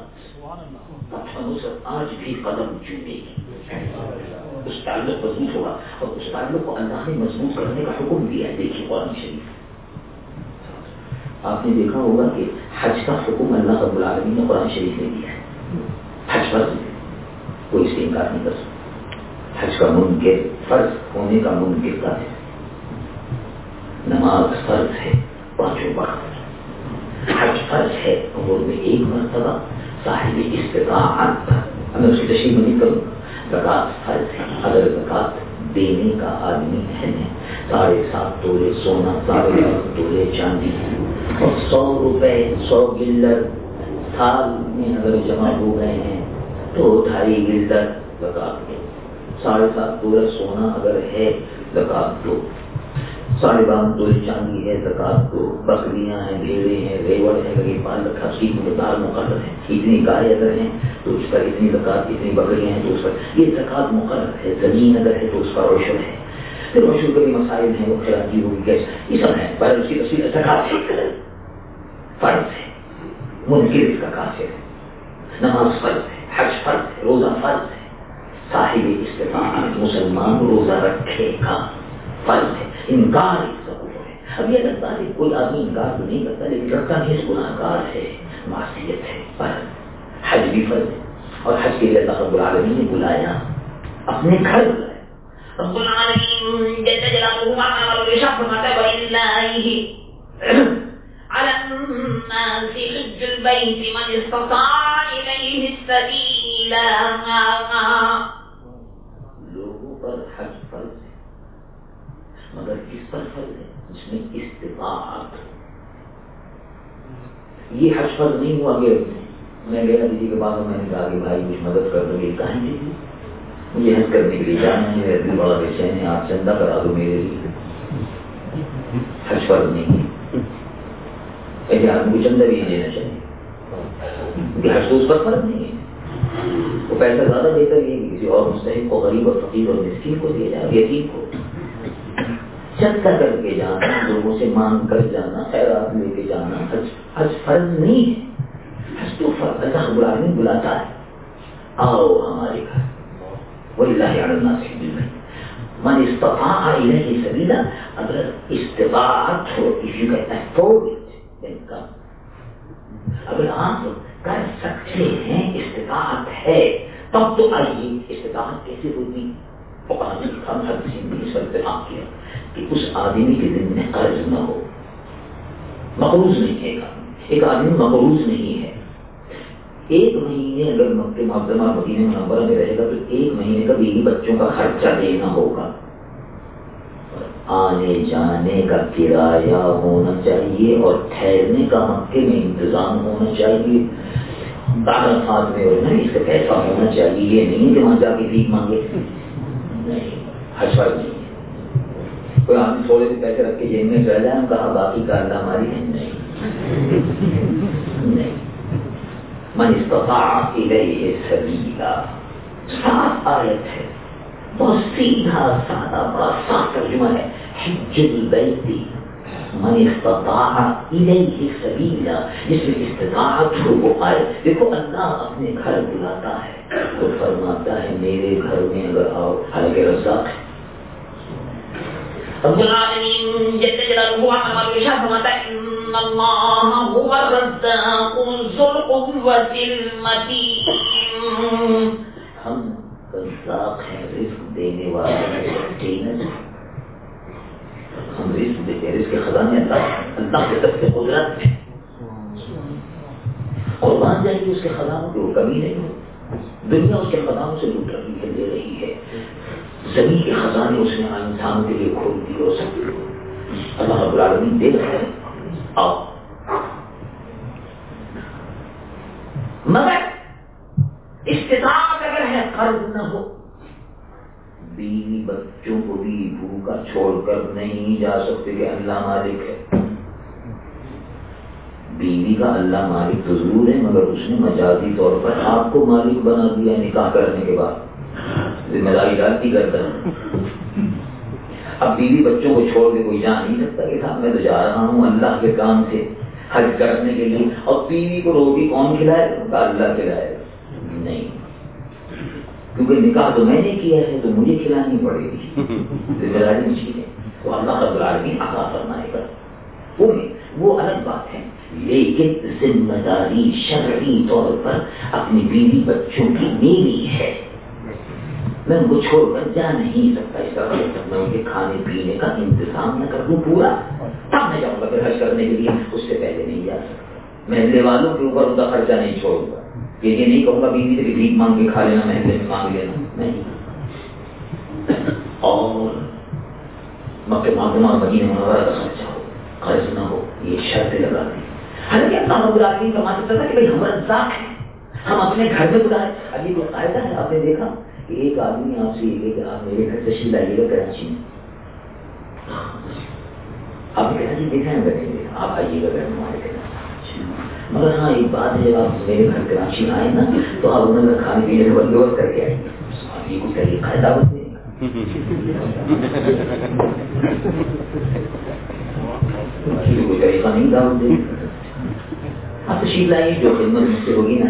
فتح و نصرت آج بھی قدم چومے گی۔ اس تعلق مضبوط ہوگا اور اس تعلق کو اللہ نے مضبوط کرنے کا حکم دیا ہے دیکھیے قرآن شریف۔ آپ نے دیکھا ہوگا کہ حج کا حکم اللہ رب العالمین نے قرآن شریف نے دیا ہے۔ حج فرض کوئی اس سے انکار نہیں کر سکتا۔ حج کا منکر فرض، ہونے کا منکر کا ہے۔ نماز فرض ہے، پانچوں وقت۔ حج فرض ہے، عمر میں ایک مرتبہ، صاحب استطاعت پر۔ میں اس کی تشریح نہیں کروں۔ زکات فرض ہے اگر زکات دینے کا آدمی ہے۔ ساڑھے سات تولے سونا، ساڑھے سات تولے چاندی۔ اور سو روپے، سو گلر سال میں اگر جمع ہو گئے ہیں تو ڈھائی گلر زکات دو ساڑھے سات تولے سونا اگر ہے، زکات دو۔ ساڑھے بارہ تو چاندی ہے زکات تو بکریاں ہیں بھیڑے ہیں، ریوڑ ہے کہیں پال رکھا اس مقدار مقرر ہے اتنی گائے اگر ہیں تو اس پر اتنی زکات اتنی بکریاں ہیں تو اس پر۔ یہ زکات مقرر ہے، زمین اگر ہے تو اس پر روشن ہے۔ پھر روشن کے بھی مسائل ہیں، وہ خیراتی ہوگی گیس یہ سب ہے پر اس کی تفصیل زکات ہے۔ فرض ہے، منکر اس کا کافر ہے۔ نماز فرض ہے، حج فرض ہے، روزہ فرض ہے۔ صاحب استفاق مسلمان روزہ رکھے گا فرض ہے۔ انکار اس کا کفر ہے۔ ابھی اگر طالب کوئی آدمی انکار تو نہیں کرتا، لیکن لڑکا بھی گناہ گار ہے، معصیت ہے پر حج بھی فرض ہے۔ اور حج کے لیے اللہ رب العالمین نے بلایا، اپنے گھر بلایا۔ رب العالمین جل جلالہ وعلا ورشا فرماتا ہے وَإِلَّهِ على الناس حج البيت من استطاع إليه السبيل لوگوں پر حج فرض ہے مگر کس پر فرض ہے، جس میں استطاعت یہ حج فرض نہیں ہوا کہ میں گیا کسی کے بعد میں نے کہا کہ بھائی کچھ مدد کر دو، یہ کہیں گے مجھے حج کرنے کے لیے جانا ہے میرا دل بڑا بے چین ہے، آپ چندہ کرا دو میرے لیے۔ حج فرض نہیں ہے۔ ایسے آدمی کو چندہ بھی دینا چاہیے۔ حج تو اس پر فرض نہیں ہے۔ وہ پیسہ زیادہ دے کر یہ کسی اور مستحق کو، غریب اور فقیر اور مسکین کو دیا جائے یتیم کو۔ چندہ کر کے جانا، لوگوں سے مانگ کر جانا، خیرات لے کے جانا، حج حج فرض نہیں ہے۔ حج تو فرض اللہ رب العالمین بلاتا ہے۔ آؤ ہمارے گھر۔ واللہ علیہ سے من استطاع الیہ سبیلا، اگر استطاعت ہو if you can afford it then come اگر آپ کر سکتے ہیں، استطاعت ہے، تب تو آئیے۔ استطاعت کیسے ہوتی ہوگی ہم ہر کسی نے اس پر اتفاق کیا۔ کہ اس آدمی کے دن میں قرض نہ ہو۔ مقروض نہیں ہے ایک آدمی۔ مقروض نہیں ہے۔ ایک مہینے اگر مکہ معظمہ مدینہ منورہ میں رہے گا تو ایک مہینے کا بیوی بچوں کا خرچہ دینا ہوگا۔ آنے جانے کا کرایہ ہونا چاہیے اور ٹھہرنے کا مکے میں انتظام ہونا چاہیے۔ دادا میں اس کا پیسہ ہونا چاہیے، یہ نہیں کہ وہاں جا کے بھیک مانگے۔ نہیں، حج فرض نہیں کوئی آدمی تھوڑے سے پیسے رکھ کے جیب میں چل جائے ہم کہا باقی کا ہماری ہے؟ نہیں۔ من استطاع الیہ سبیلا۔ صاف آیت ہے۔ بہت سیدھا سادہ بڑا صاف ترجمہ ہے۔ حج البیتی من استطاع الیہ سبیلا۔ جس میں استطاعت ہو وہ آئے دیکھو، اللہ اپنے گھر بلاتا ہے۔ تو فرماتا ہے، میرے گھر میں اگر آؤ حالانکہ رزاق ہے رب العالمین جل جلالہ عما ارشاد فرماتا ہے ان اللہ هو الرزاق ذو القوة المتین ہم رزاق ہیں، رزق دینے والا والے ہم رزق دیتے ہیں، رزق خزانے اللہ اللہ کے طرف سے قدرت ہے۔ اور مان جائے گی اس کے خزانوں کی، وہ کمی نہیں ہو دنیا اس کے خزانوں سے لوٹ رہی ہے دے رہی ہے۔ زمین کے خزانے اس نے انسانوں کے لیے کھول دی ہو سکتے اللہ رب العالمین دے رہے آؤ۔ مگر استطاعت اگر ہے، قرض نہ ہو۔ بیوی بچوں کو بھی بھوکا چھوڑ کر نہیں جا سکتے کہ اللہ مالک ہے۔ بیوی کا اللہ مالک تو ضرور ہے، مگر اس نے مجازی طور پر آپ کو مالک بنا دیا نکاح کرنے کے بعد۔ ذمہ داری ڈالتی کرتا اب بیوی بچوں کو چھوڑ کے کوئی جا نہیں سکتا کہ صاحب میں تو جا رہا ہوں اللہ کے کام سے، حج کرنے کے لیے۔ اور بیوی کو روٹی کون کھلائے گا؟ اللہ کھلائے گا۔ نہیں۔ کیونکہ نکاح تو میں نے کیا ہے، تو مجھے کھلانی پڑے گی۔ ذمہ داری مجھے ہے۔ تو اللہ رب العالمین عطا فرمائے گا۔ وہ وہ الگ بات ہے۔ لیکن ذمہ داری شرعی طور پر اپنی بیوی بچوں کی میری ہے۔ میں ان کو چھوڑ کر جا نہیں سکتا اس طرح میں ان کے کھانے پینے کا انتظام نہ کر دوں پورا۔ تب میں جاؤں گا پھر حج کرنے کے لیے، اس سے پہلے نہیں جا سکتا۔ محلے والوں کے اوپر ان کا خرچہ نہیں چھوڑوں گا۔ یہ نہیں کہوں گا، بیوی سے بھیک مانگ کے کھا لینا محلے میں مانگ لینا۔ نہیں۔ اور مکہ معلومہ مدینہ منورہ کا خرچہ ہو، قرض نہ ہو، یہ شرط لگا دی۔ حالانکہ اللہ رب العالمین کا ماننا تھا کہ بھائی ہم رزاق ہیں، ہم اپنے گھر میں بلائے۔ اب یہ کوئی قاعدہ ہے؟ آپ نے دیکھا؟ ایک آدمی آپ سے یہ کہ آپ میرے گھر تشریف لائیے گا، کراچی میں۔ آپ کہنا جی دیکھا ہے بیٹھیں آپ آئیے گا بیٹھ ہمارے کہنا مگر ہاں ایک بات ہے جب آپ میرے گھر کراچی آئے نا، تو آپ انہوں نے کھانے پینے کا بندوبست کر کے آئیں گے یہ کچھ طریقہ ہے دعوت کوئی طریقہ نہیں، دعوت دیں آپ تشریف لائیے، جو خدمت مجھ سے ہوگی نا۔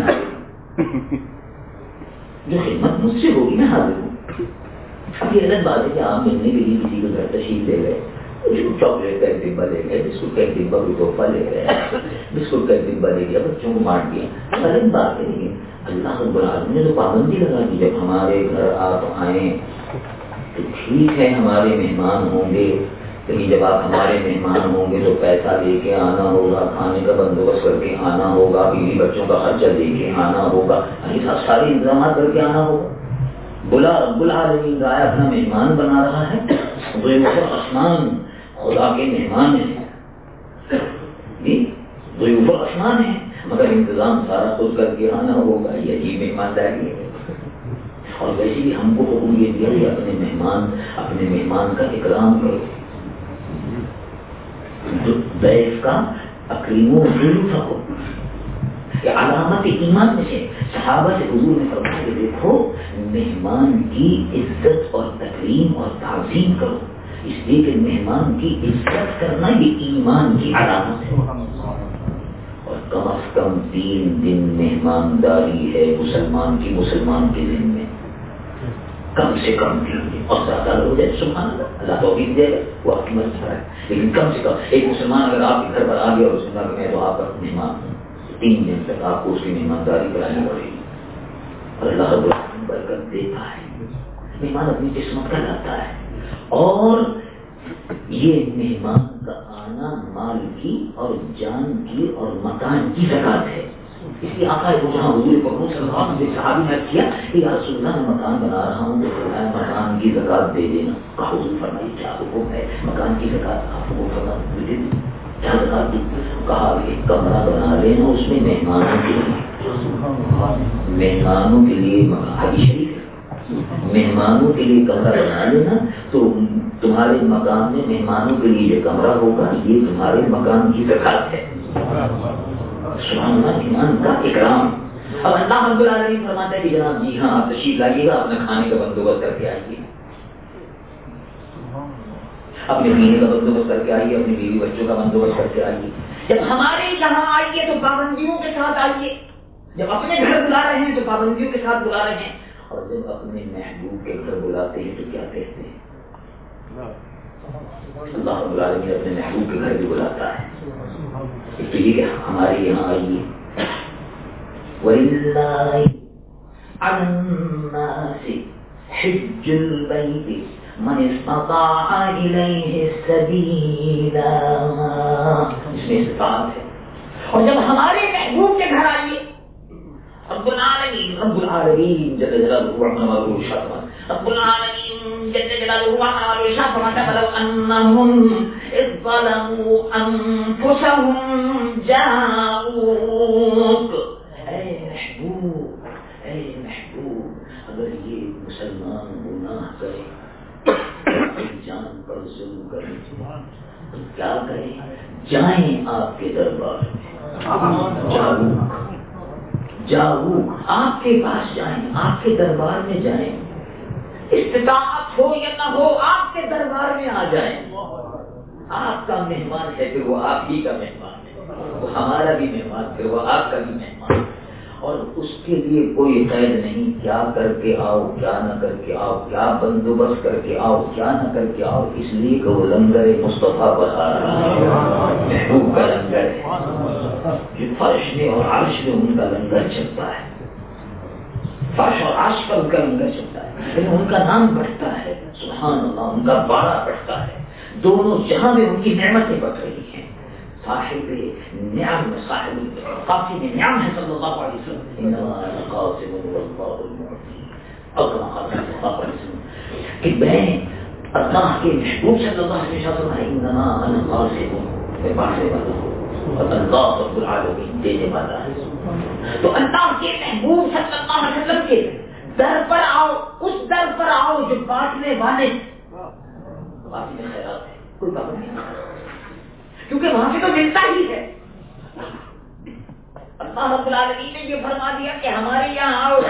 جو خدمت مجھ سے ہوگی نا حاضر ہوں۔ اب یہ الگ بات ہے کہ آپ ملنے کے لیے کسی کو گھر تشریف لے گئے۔ چاکلیٹ کا ایک ڈبا لے گئے، بسکٹ کا ایک ڈبا کوئی تحفہ لے گئے۔ بسکٹ کا ایک ڈبا لے گیا، بچوں کو بانٹ دیا۔ الگ بات ہے لیکن اللہ رب العالمین نے تو پابندی لگا دی، جب ہمارے گھر آپ آئیں تو ٹھیک ہے، ہمارے مہمان ہوں گے۔ لیکن جب آپ ہمارے مہمان ہوں گے تو پیسہ لے کے آنا ہوگا، کھانے کا بندوبست کر کے آنا ہوگا، بیوی بچوں کا خرچہ لے کے آنا ہوگا۔ یعنی سارے انتظامات کر کے آنا ہوگا۔ بلا بلا رہی گائے اپنا مہمان بنا رہا ہے۔ آسمان، خدا کے مہمان ہیں۔ جی؟ اوپر آسمان ہے مگر انتظام سارا خود کر کے آنا ہوگا۔ یہ عجیب مہمانداری ہے اور ویسے بھی ہم کو حکم یہ دیا کہ اپنے مہمان اپنے مہمان کا اکرام کرو۔ دیف کا اکریم و رکھو یہ علامت ایمان میں سے صحابہ سے حضور نے فرمایا کہ دیکھو، مہمان کی عزت اور تکریم اور تعظیم کرو۔ اس لیے کہ مہمان کی عزت کرنا یہ ایمان کی علامت ہے۔ اور کم از کم تین دن مہمانداری ہے مسلمان کی مسلمان کے دن میں کم سے کم اور زیادہ لوگ جائے سبحان اللہ اللہ تو دے گا، وہ آپ کی مرض ہے لیکن کم سے کم ایک مسلمان اگر آپ کے گھر پر آ گیا اور اس میں میں تو آپ کا مہمان تین دن تک آپ کو اس کی مہمانداری کرانی پڑے گی۔ اور اللہ رب العالمین برکت دیتا ہے۔ مہمان اپنی قسمت کا لاتا ہے۔ اور یہ مہمان کا آنا مال کی اور جان کی اور مکان کی زکات ہے۔ اس لیے آقا کو جہاں حضور پکڑوں سے صحابی نے کیا کہ یا رسول اللہ میں مکان بنا رہا ہوں، تو فرمایا مکان کی زکات دے دینا۔ کہا، حضور فرمائی، کیا حکم ہے؟ مکان کی زکات آپ کو فرما دے دینا کیا زکات دی کہا، ایک کمرہ بنا لینا اس میں مہمانوں کے لیے۔ مہمانوں کے لیے حدیث شریف مہمانوں کے لیے کمرہ بنا لینا، تو تمہارے مکان میں مہمانوں کے لیے یہ کمرہ ہوگا، یہ تمہارے مکان کی زکات ہے۔ سبحان اللہ ایمان کا اکرام اب اللہ رب العالمین فرماتا ہے کہ جناب جی ہاں آپ تشریف لائیے گا، اپنے کھانے کا بندوبست کر کے آئیے۔ اپنے پینے کا بندوبست کر کے آئیے، اپنی بیوی بچوں کا بندوبست کر کے آئیے۔ جب ہمارے یہاں آئیے تو پابندیوں کے ساتھ آئیے۔ جب اپنے گھر بلا رہے ہیں تو پابندیوں کے ساتھ بلا رہے ہیں۔ اور جب اپنے محبوب کے گھر بلاتے ہیں تو کیا کہتے ہیں؟ اللہ رب العالمین اپنے محبوب کے گھر بھی بلاتا ہے۔ اس لیے کہ ہمارے یہاں آئیے۔ وَلِلَّهِ عَلَى حِجُّ الْبَيْتِ مَنِ اسْتَطَاعَ إِلَيْهِ سَبِيلًا۔ اس میں استطاعت ہے۔ اور جب ہمارے محبوب کے گھر آئیے، رب العالمین رب العالمین، جل جلالہ وعلا شرما رب العالمین جل جلالہ وعلا شرما فلو انہم اذ ظلموا انفسهم جاؤوک اے محبوب اے محبوب، اگر یہ مسلمان گناہ کرے جان پر ظلم کرے، تو کیا کرے؟ جائیں آپ کے دربار میں۔ جاؤ جاؤ آپ کے پاس جائیں، آپ کے دربار میں جائیں۔ استطاعت ہو یا نہ ہو، آپ کے دربار میں آ جائیں۔ آپ کا مہمان ہے، پھر وہ آپ ہی کا مہمان ہے۔ وہ ہمارا بھی مہمان، پھر وہ آپ کا بھی مہمان اور اس کے لیے کوئی قید نہیں، کیا کر کے آؤ، کیا نہ کر کے آؤ، کیا بندوبست کر کے آؤ، کیا نہ کر کے آؤ۔ اس لیے کہ وہ لنگر مصطفیٰ بتا رہا ہے۔ محبوب کا لنگر ہے۔ فرش میں اور عرش میں ان کا لنگر چلتا ہے۔ فرش اور عرش پر ان کا لنگر چلتا ہے۔ لیکن ان کا نام بڑھتا ہے۔ سبحان اللہ، ان کا بارہ بڑھتا ہے۔ دونوں جہاں میں ان کی نعمتیں بڑھ رہی ہیں۔ صاحب نعم، صاحب قاسم نعم ہے صلی اللہ علیہ وسلم۔ انما اللہ علیہ وسلم۔ کہ میں اللہ کے محبوب صلی اللہ علیہ وسلم انما انا قاسم میں باشے والا ہوں۔ اور اللہ رب العالمین دینے والا ہے۔ تو اللہ کے محبوب صلی اللہ علیہ وسلم کے در پر آؤ، اس در پر آؤ جو بانٹنے والے خیرات ہے کوئی پابندی کیونکہ وہاں سے تو ملتا ہی ہے۔ اللہ رب العالمین نے یہ فرما دیا کہ ہمارے یہاں آؤ۔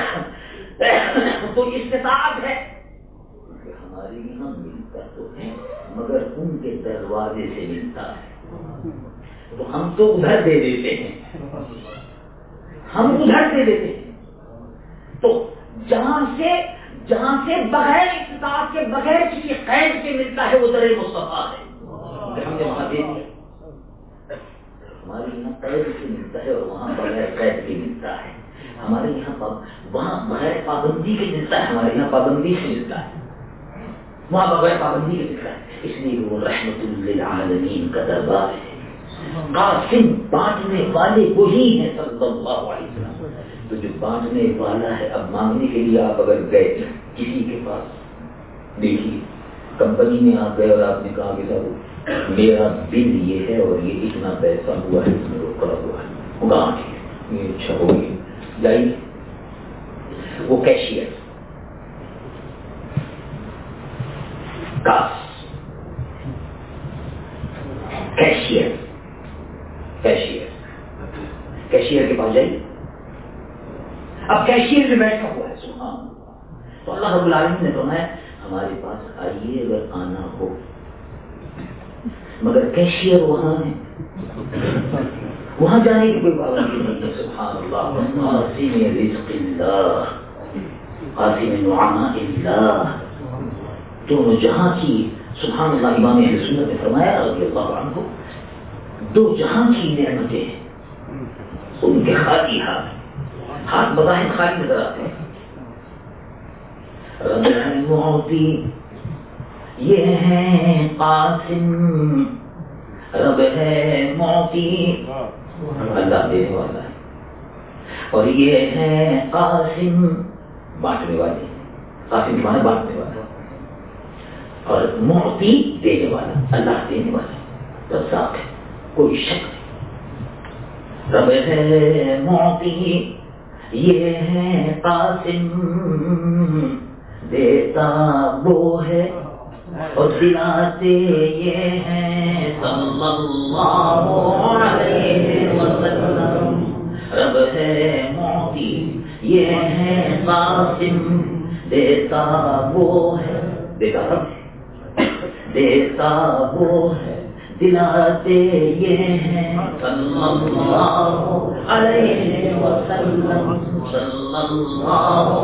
تو استطاعت ہے۔ ہمارے یہاں ملتا تو ہے، مگر ان کے دروازے سے ملتا ہے۔ تو ہم تو ادھر دے دیتے ہیں۔ ہم ادھر دے دیتے ہیں۔ تو جہاں سے جہاں سے بغیر استطاعت کے بغیر کسی قید کے ملتا ہے وہ در مصطفیٰ ہے۔ ہمارے یہاں قید کی ملتا ہے اور وہاں بغیر قید کی ملتا ہے۔ ہمارے یہاں وہاں بغیر پابندی کے ملتا ہے ہمارے یہاں پابندی سے ملتا ہے۔ وہاں بغیر پابندی کے ملتا ہے۔ اس لیے وہ رحمت للعالمین کا دربار ہے۔ قاسم بانٹنے والے وہی ہیں صلی اللہ علیہ وسلم۔ تو جو بانٹنے والا ہے، اب مانگنے کے لیے آپ اگر گئے، کسی کے پاس دیکھیے، کمپنی میں آپ گئے اور آپ نے کہا کہ صاحب، میرا بل یہ ہے اور یہ اتنا پیسہ ہوا ہے، اس میں روکا ہوا ہے گاہ یہ اچھا ہو گئی جائیے۔ وہ کیشیئر کیشیئر کیشیئر کیشیئر کے پاس جائیے۔ اب کیشیئر میں بیٹھا ہوا ہے، سبحان تو اللہ رب العالمین نے فرمایا، ہمارے پاس آئیے اگر آنا ہو۔ مگر کیشیئر وہاں ہے۔ وہاں جانے کی کوئی پابندی نہیں ہے، سبحان اللہ۔ قاسم رزق اللہ قاسم نعما اللہ۔ دونوں جہاں کی، سبحان اللہ، امام اہل سنت نے فرمایا، رضی اللہ عنہ، دو جہاں کی نعمتیں ان کے خالی ہاتھ۔ ہاتھ بظاہر خالی نظر آتے ہیں۔ موتی یہ ہے قاسم۔ رب ہے موتی۔ اللہ دینے والا ہے اور یہ ہے قاسم۔ بانٹنے والے۔ قاسم مانے بانٹنے والا اور موتی دینے والا، اللہ دینے والا۔ رزاق ہے کوئی شک نہیں۔ رب ہے موتی۔ یہ ہے قاسم، دیتا وہ ہے۔ اور دلاتے یہ ہیں صلی اللہ علیہ وسلم۔ رب ہے موتی، یہ ہے قاسم، دیتا وہ ہے۔ دیتا دیتا وہ ہے۔ دلاتے یہ ہیں۔ صلی اللہ علیہ وسلم۔ صلی اللہ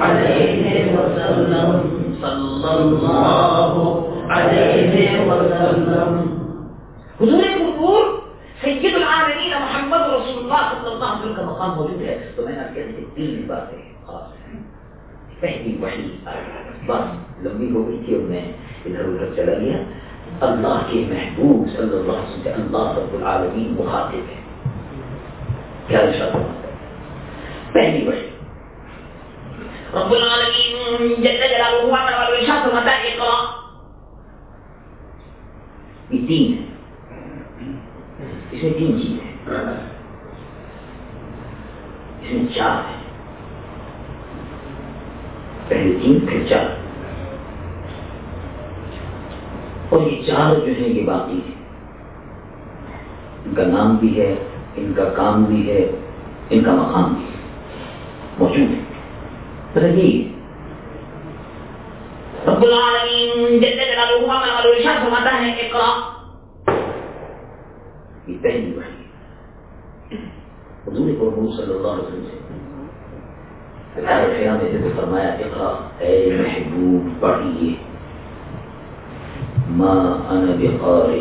علیہ وسلم۔ صلی اللہ علیہ وسلم۔ حضور قبور سید العالمین محمد رسول اللہ صلی اللہ علیہ وسلم کا مقام موجود ہے۔ تو میں نے آپ کہتے تین باتیں خاص ہیں پہلی وحی۔ بس، لمبی ہو گئی تھی اور میں ادھر ادھر چلا گیا۔ اللہ کے محبوب صلی اللہ علیہ وسلم اللہ رب العالمین مخاطب ہے کیا ارشاد پہلی وحی رب العالمین جل جلالہ ہوا میں والو ارشاد فرماتا ہے اقرا یہ تین ہے اس میں تین چیز ہے اس میں چار ہے پہلے تین اور یہ چار جو ہے یہ باقی ہے۔ ان کا نام بھی ہے، ان کا کام بھی ہے، ان کا مقام بھی ہے۔ موجود ہے رہی رب العالمین جل جلالہ ہوا میں والو ارشاد فرماتا ہے، اقرا۔ یہ پہلی وحی حضور قربون صلی اللہ علیہ وسلم سے۔ میں جب فرمایا، اقرا، اے محبوب، پڑھیے۔ ما انا بقارئ.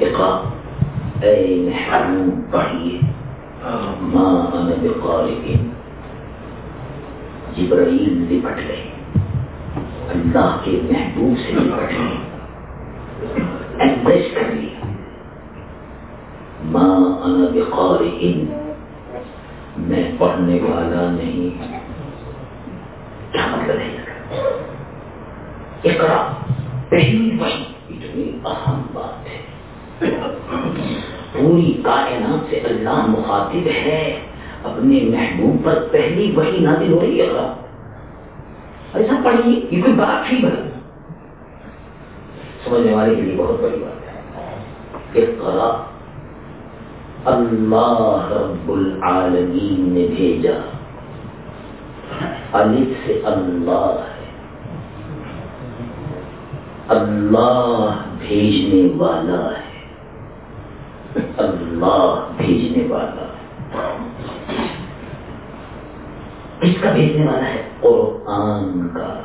اقرا اے محبوب پڑھیے ما انا بقارئ. جبرائیل لپٹ گئے اللہ کے محبوب سے لپٹ گئے ایمبریس کر لیا ماں انا بقارئ. میں پڑھنے والا نہیں کیا مطلب ہے اقرا پہلی وحی اتنی اہم بات ہے۔ پوری کائنات سے اللہ مخاطب ہے۔ اپنے محبوب پر پہلی وہی نازل ہو رہی ہے۔ ایسا پڑھیے، یہ کوئی بات ہی بنا سمجھنے والے کے لیے بہت بڑی بات ہے۔ اقرا، اللہ رب العالمین نے بھیجا۔ الف سے اللہ۔ ہے اللہ بھیجنے والا ہے۔ اللہ بھیجنے والا۔ ہے کس کا بھیجنے والا ہے قرآن کا۔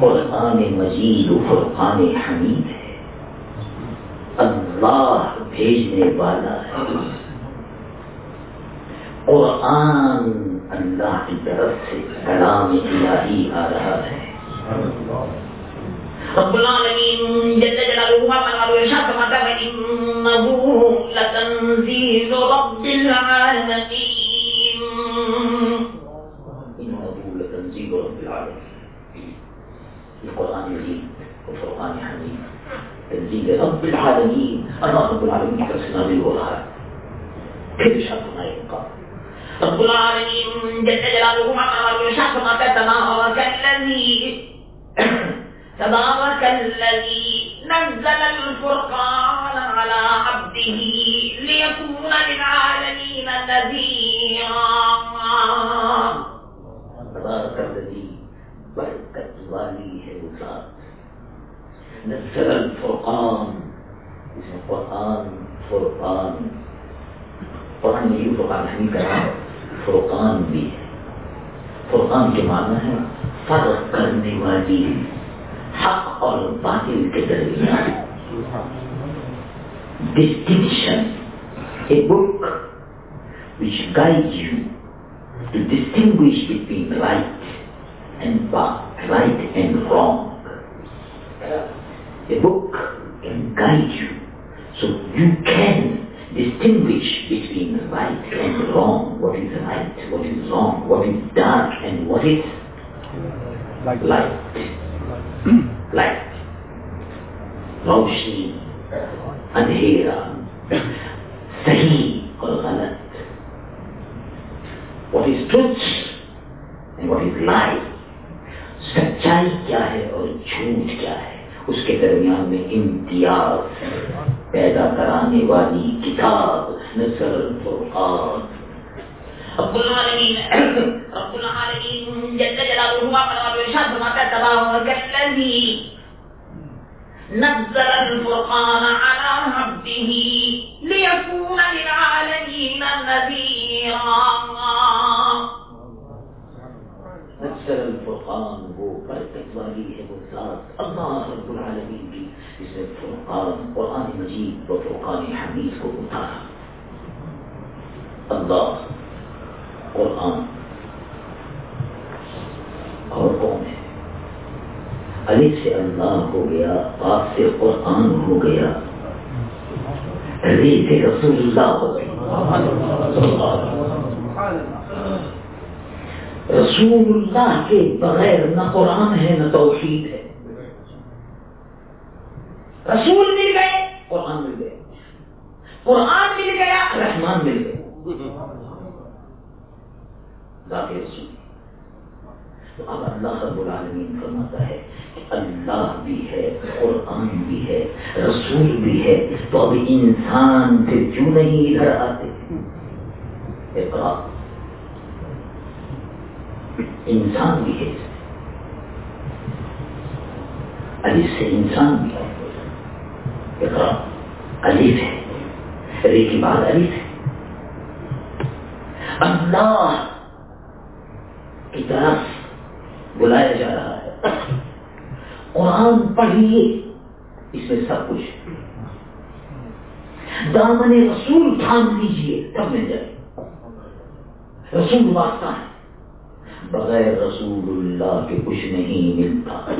قرآن مجید و حمید ہے۔ اللہ بھیجنے والا ہے۔ قرآن اللہ کی طرف سے کلام الہی آ رہا ہے۔ رب العالمين جل جلاله وقال ويشهد مكان إنه لتنزيل رب العالمين. إنه لتنزيل رب العالمين. القرآن مجيد والفرقان حميد تنزيل رب العالمين. أنا رب العالمين كرسنا بالوراء كيف شر ما يبقى؟ رب العالمين جل جلاله وقال ويشهد مكان ما هو العالمين تبارك الذي نزل الفرقان على عبده ليكون للعالمين نذيرا. تبارك الذي بركت والی ہے ذات. نزل الفرقان. اس میں قرآن فرقان. قرآن میں فرقان نہیں کرا فرقان بھی ہے. فرقان کے معنی ہے فرق کرنے والی. حق اور باطل کے درمیان distinction a book which guide you to distinguish between right and right and wrong a book can guide you so you can distinguish between right and wrong, what is right, what is wrong, what is dark and what is light. Light. روشنی اندھیرا صحیح اور غلط what is truth and what is lie سچائی کیا ہے اور جھوٹ کیا ہے اس کے درمیان میں امتیاز پیدا کرانے والی کتاب نظر فرقان رب العالمين. *coughs* رب العالمين. جل جلاله وقد يشهد متى تبارك الذي نزل الفرقان على عبده ليكون للعالمين نذيرا. نزل الفرقان هو فالتقوالي أبو الزارت الله رب العالمين بي. اسم الفرقان. قرآن مجيد وفرقان حميد ومطارق الله. قرآن اور کون ہے۔ علی سے اللہ ہو گیا آپ سے قرآن ہو گیا۔ ری سے رسول اللہ ہو رسول اللہ کے بغیر نہ قرآن ہے، نہ توحید ہے۔ رسول مل گئے، قرآن مل گئے۔ قرآن مل گیا، رحمان مل گئے۔ ذات رسول تو اب اللہ رب العالمین فرماتا ہے کہ اللہ بھی ہے، قرآن بھی ہے، رسول بھی ہے۔ تو اب انسان سے کیوں نہیں ادھر آتے؟ اقرا۔ انسان بھی ہے۔ علی سے انسان بھی ہے۔ اقرا۔ علیف ہے۔ رے کی بات علیف ہے۔ اللہ کی طرف بلایا جا رہا ہے۔ قرآن پڑھیے، اس میں سب کچھ۔ دامن رسول تھام لیجیے تب مل جائے۔ رسول واسطہ ہے۔ بغیر رسول اللہ کے کچھ نہیں ملتا۔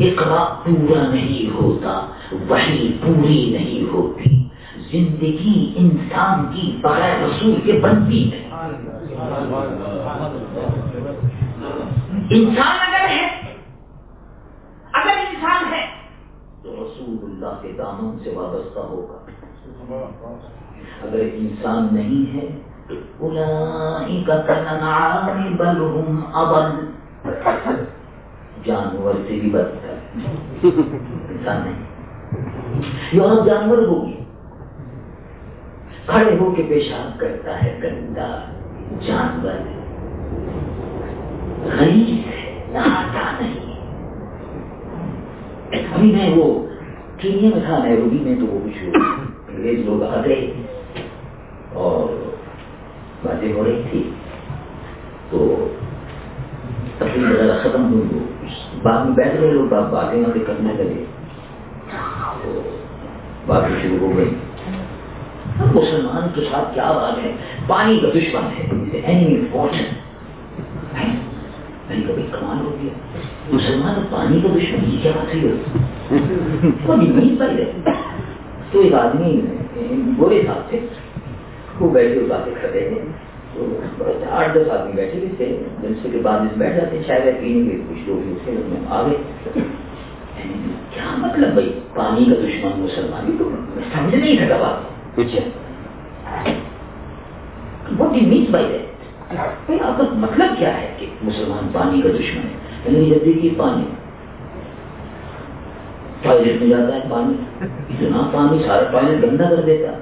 اقرا پورا نہیں ہوتا وہی پوری نہیں ہوتی۔ زندگی انسان کی بغیر رسول کے بنتی ہے۔ انسان اگر ہے اگر انسان ہے تو رسول اللہ کے دامن سے وابستہ ہوگا۔ اگر انسان نہیں ہے تو جانور سے بھی بدتر انسان نہیں۔ یورپ جانور ہوگی کھڑے ہو کے پیشاب کرتا ہے گندا۔ جانور غریب ہے نہاتا نہیں ابھی میں وہ کینیا میں تھا نیروبی میں تو وہ کچھ انگریز لوگ آ گئے اور باتیں ہو رہی تھی۔ تو تقریب وغیرہ ختم ہوئی۔ بعد میں بیٹھ گئے، لوگ باتیں باتیں کرنے لگے۔ تو باتیں شروع ہو گئی مسلمان کے ساتھ کیا بات ہے؟ پانی کا دشمن ہے اینی امپورٹنٹ کبھی کمال ہو گیا۔ مسلمان پانی کا دشمن، یہ کیا بات ہے تو ایک آدمی برے صاحب تھے، وہ بیٹھے ہوئے باتیں کر رہے تھے۔ آٹھ دس آدمی بیٹھے ہوئے تھے۔ جلسے کے بعد بیٹھ جاتے شاید پینے کے کچھ لوگ تھے اس میں آ گئے۔ کیا مطلب بھائی؟ پانی کا دشمن مسلمان تو سمجھ نہیں سکا بات کچھ what you means by that آپ کا مطلب کیا ہے کہ مسلمان پانی کا دشمن ہے؟ یعنی جب دیکھیے پانی۔ ٹوائلٹ میں جاتا ہے پانی۔ اتنا پانی سارا ٹوائلٹ گندا کر دیتا۔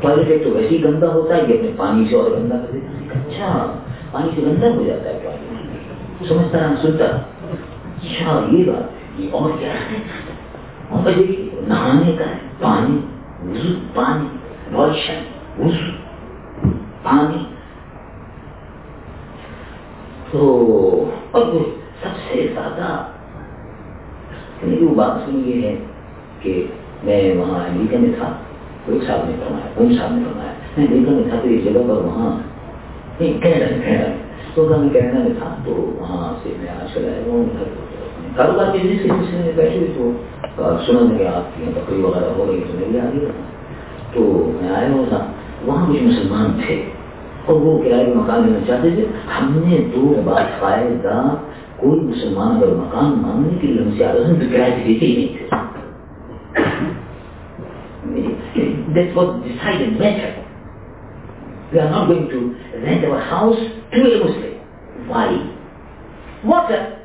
ٹوائلٹ ایک تو ویسے ہی گندا ہوتا ہے یہ اپنے پانی سے اور گندا کر دیتا۔ اچھا پانی سے گندا ہو جاتا ہے ٹوائلٹ سمجھتا ہے سنتا۔ اچھا یہ بات یہ اور کیا ہے؟ اور نہانے کا ہے پانی۔ وضو پانی روشن وضو پانی تو اب سب سے زیادہ میری وہ بات سنی یہ ہے کہ میں وہاں امریکہ میں تھا کوئی صاحب نے فرمایا کوئی صاحب نے فرمایا میں امریکہ میں تھا تو ایک جگہ پر وہاں کینیڈا میں کینیڈا میں تو میں کینیڈا میں تھا تو وہاں سے میں آج کل آیا ہوں کاروبار کے جس کے سلسلے میں بیٹھے ہوئے تو سنا میں آپ کی بکری وغیرہ ہو رہی تو میں بھی آ گیا تو میں آیا ہوں تھا وہاں کچھ مسلمان تھے اور وہ کرائے مکان لینا چاہتے تھے ہم نے دو بار فائدہ کوئی مسلمان اگر مکان مانگنے کے لیے ہم سے آگے تو کرایہ دیتے ہی نہیں تھے That was decided matter. We are not going to rent our house to a Muslim. Why? Water.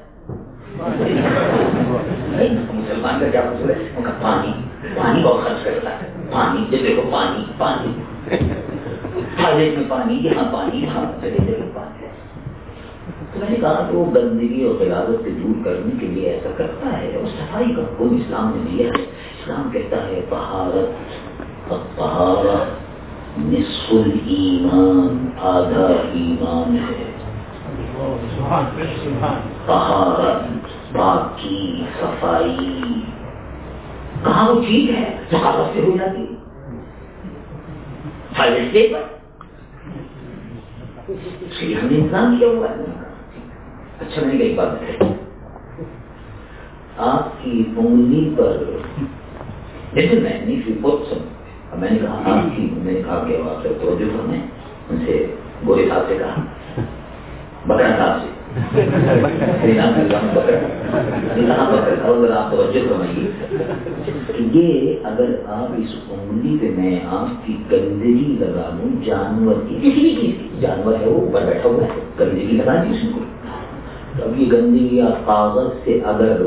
مسلمان کا کیا مطلب ہے ان کا پانی پانی بہت خرچ کرتا ہے پانی جب دیکھو پانی پانی ٹوائلٹ میں پانی یہاں پانی یہاں جگہ جگہ پانی تو میں نے کہا کہ وہ گندگی اور غلاظت سے دور کرنے کے لیے ایسا کرتا ہے اور صفائی کا حکم اسلام نے دیا ہے اسلام کہتا ہے بہارت بہارت نصف ایمان آدھا ایمان ہے بہارت باقی صفائی۔ کہاں وہ ٹھیک ہے ثقافت سے ہو جاتی ہے؟ ہم نے انتظام کیا ہوا ہے۔ اچھا میں نے ایک بات بتائی۔ آپ کی انگلی پر جیسے میں نہیں بہت سب میں نے کہا آپ کی، میں نے کہا کہ آپ سے توجہ کرنا ہے ان سے گورے صاحب سے کہا۔ بکرا صاحب سے۔ آپ توجہ فرمائیے یہ اگر آپ اس انگلی پہ میں آپ کی گندگی لگا دوں، جانور کی کسی بھی چیز کی، جانور ہے وہ، اوپر بیٹھا ہوا ہے، گندگی لگا دی اس کو اب یہ گندگی آپ کاغذ سے اگر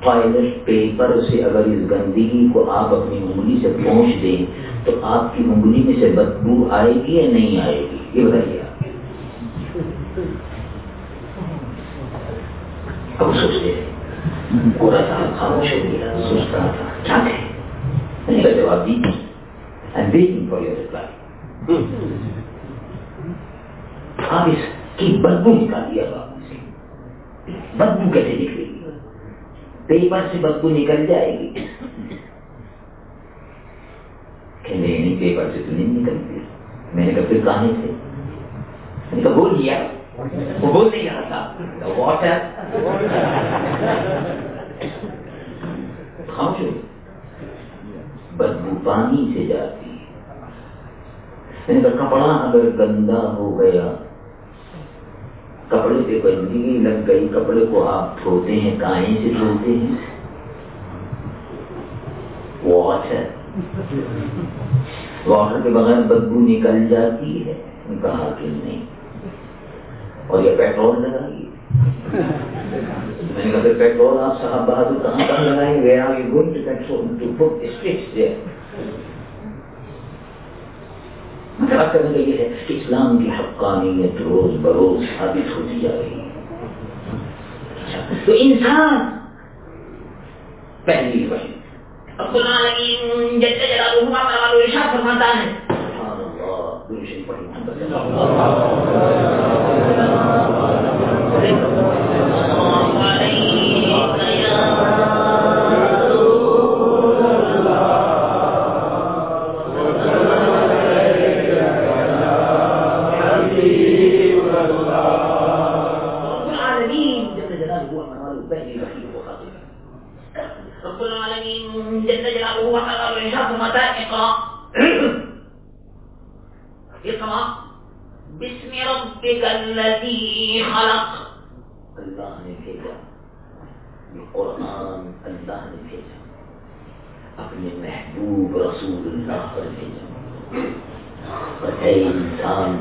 ٹوائلٹ پیپر سے اگر اس گندگی کو آپ اپنی انگلی سے پہنچ دیں، تو آپ کی انگلی میں سے بدبو آئے گی یا نہیں آئے گی؟ یہ بتائیے آپ۔ اب سوچتے پورا صاحب خاموش ہو گیا سوچ رہا تھا کیا کہ میں نے کا جواب دی I'm waiting for your reply. آپ اس کی بدبو نکالیے اب آپ سے۔ بدبو کیسے نکلے گی؟ پیپر سے بدبو نکل جائے گی۔ کہ نہیں پیپر سے تو نہیں نکلتی۔ میں نے کہا پھر کہاں سے؟ میں نے کہا بول دیا۔ وہ بول نہیں رہا تھا۔ واٹر بدبو پانی سے جاتی میں نے کہا کپڑا اگر گندا ہو گیا، کپڑے پہ گندگی لگ گئی، کپڑے کو آپ دھوتے ہیں کائیں سے دھوتے ہیں۔ واٹر واٹر کے بغیر بدبو نکل جاتی ہے۔ کہا کہ نہیں۔ اور یہ پیٹرول لگائیے۔ میں نے کہا پیٹرول آپ صاحب بہادر کہاں کہاں لگائیں گے؟ آپ یہ to petrol to put strikes there مطلب کرنے کا یہ ہے کہ اسلام کی حقانیت روز بروز ثابت ہوتی جا رہی ہے۔ تو انسان پہلی وحی۔ جلالہ ہوا فرماتا ہے۔ سبحان اللہ درشن پڑھی۔ *laughs* Gracias.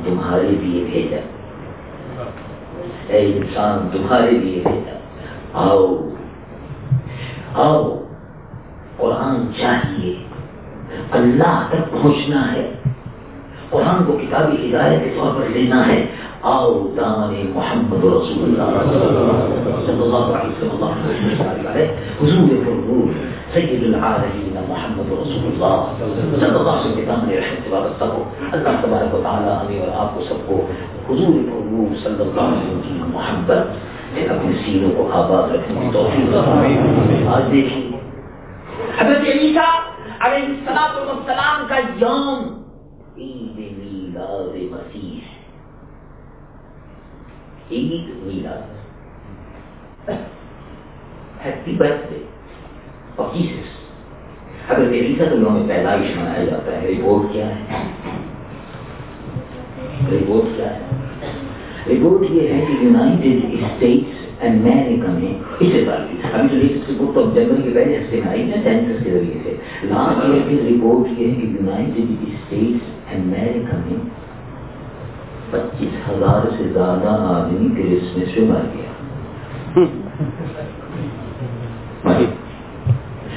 تمہارے لیے بھیجا۔ اے انسان، تمہارے لیے بھیجا۔ آؤ آؤ، قرآن چاہیے۔ اللہ تک پہنچنا ہے۔ قرآن کو کتابی ہدایت کے طور پر لینا ہے۔ آؤ دان محمد رسول اللہ۔ صلی اللہ علیہ وسلم۔ حضور سید العالمین محمد رسول اللہ۔ صلی اللہ علیہ وسلم کے دامن رحمت وابستہ ہو اللہ تبارک و تعالیٰ ہمیں اور آپ کو سب کو حضور فرور صلی اللہ علیہ وسلم کی محبت سے اپنے سینوں کو آباد رکھنے کی توفیق آج دیکھیں، حضرت عیسیٰ علیہ السلام کا یوم میلاد مسیح عید میلاد ہیپی برتھ ڈے اور جیسس اگر عیسیٰ تو یوم پیدائش منایا جاتا ہے رپورٹ کیا ہے رپورٹ کیا ہے رپورٹ یہ ہے کہ یونائٹیڈ اسٹیٹس امریکہ میں اس سے بات ابھی تو لیکن بک آف جنوری کے پہلے ہفتے میں آئی نا سینسس کے ذریعے سے لاسٹ ایئر کی رپورٹ یہ ہے کہ یونائٹیڈ اسٹیٹس امریکہ میں پچیس ہزار سے زیادہ آدمی کرسمس پہ مر گیا۔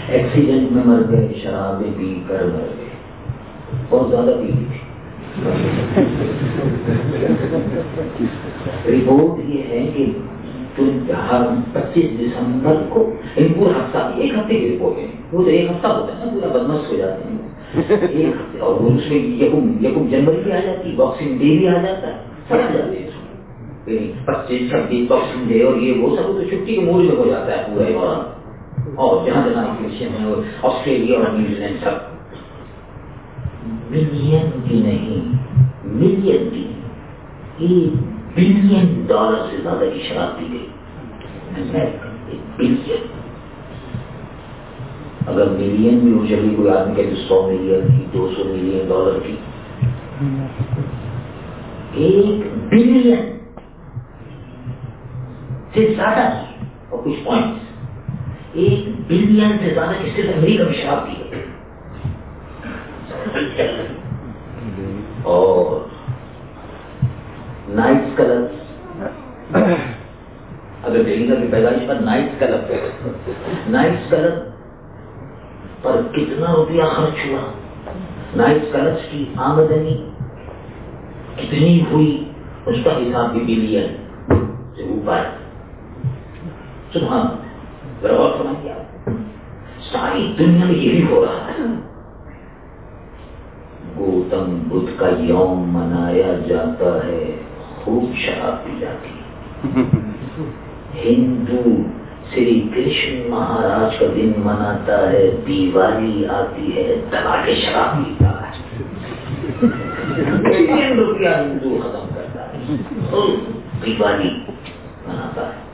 ایکسیڈنٹ میں مر گئے شرابیں پی کر مر گئے۔ بہت زیادہ پی تھی۔ رپورٹ یہ ہے کہ پچیس دسمبر کو ان پورا ہفتہ ایک ہفتے کی رپورٹ ہے۔ وہ تو ایک ہفتہ ہوتا ہے نا پورا بدمست ہو جاتے ہیں۔ *laughs* اور اس میں یکم یکم جنوری بھی آ جاتی باکسنگ ڈے بھی آ جاتا ہے سب آ جاتے ہیں پچیس، چھبیس باکسنگ ڈے اور یہ وہ سب تو چھٹی کے موڈ میں ہو جاتا ہے پورا اور۔ اور جہاں جہاں کرسچن ہے آسٹریلیا اور نیوزی لینڈ سب۔ ملین بھی نہیں ملین بھی ایک بلین ڈالر سے زیادہ کی شراب پی گئی۔ بلین اگر ملین بھی ہو چلی کوئی آدمی کہتے سو ملین کی دو سو ملین ڈالر کی۔ ایک بلین۔ سے زیادہ کی اور کچھ پوائنٹ ایک بلین سے زیادہ کی صرف امریکہ میں شراب پی گئی اور نائٹ کلب اگر ڈیلی کی پیدائش پر نائٹ کلب نائٹ کلب پر کتنا روپیہ خرچ ہوا؟ نائٹ کلب کی آمدنی کتنی ہوئی؟ اس کا حساب بھی بلین سے اوپر سبحان غور گیا ساری دنیا میں یہی ہو رہا ہے۔ گوتم بدھ کا یوم منایا جاتا ہے، خوب شراب پی جاتی ہندو شری کرشن مہاراج کا دن مناتا ہے، دیوالی آتی ہے دبا کے شراب پیتا ہے۔ روپیہ ہندو ختم کرتا ہے۔ دیوالی مناتا ہے۔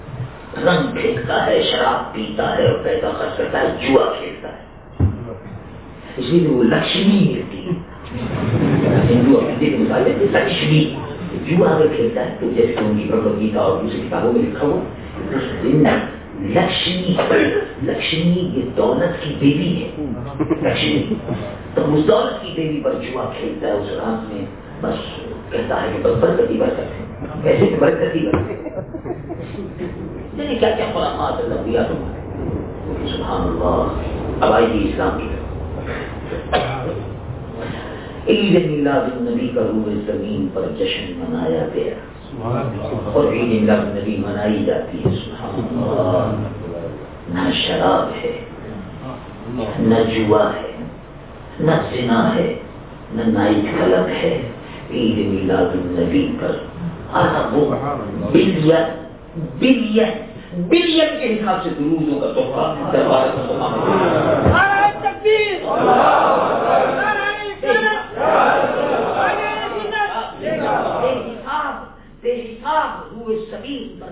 رنگ پھینکتا ہے، شراب پیتا ہے اور پیسہ خرچ کرتا ہے، جوا کھیلتا ہے۔ اس لیے وہ لکشمی ملتی ہے۔ ہندو اور لکشمی۔ جو اگر کھیلتا ہے تو جیسے ان کی بھگوت گیتا اور دوسری کتابوں میں لکھا ہوا لکشمی لکشمی یہ دولت کی دیوی ہے۔ لکشمی۔ تو اس دولت کی دیوی پر جوا کھیلتا ہے، اس رات میں بس کہتا ہے کہ بس برکتی برکت ہے۔ ایسے برکتی برکت یعنی کیا کیا خرامات اللہ دیا تمہارے سبحان اللہ۔ اب آئیے جی اسلام کی عید میلاد النبی کا روح زمین پر جشن منایا گیا۔ اور عید میلاد النبی منائی جاتی ہے، سبحان اللہ۔ نہ شراب ہے، نہ جوا ہے، نہ زنا ہے، نہ نائٹ کلب ہے۔ عید میلاد النبی پر بلین بلین کے حساب سے درودوں کا تحفہ، دربار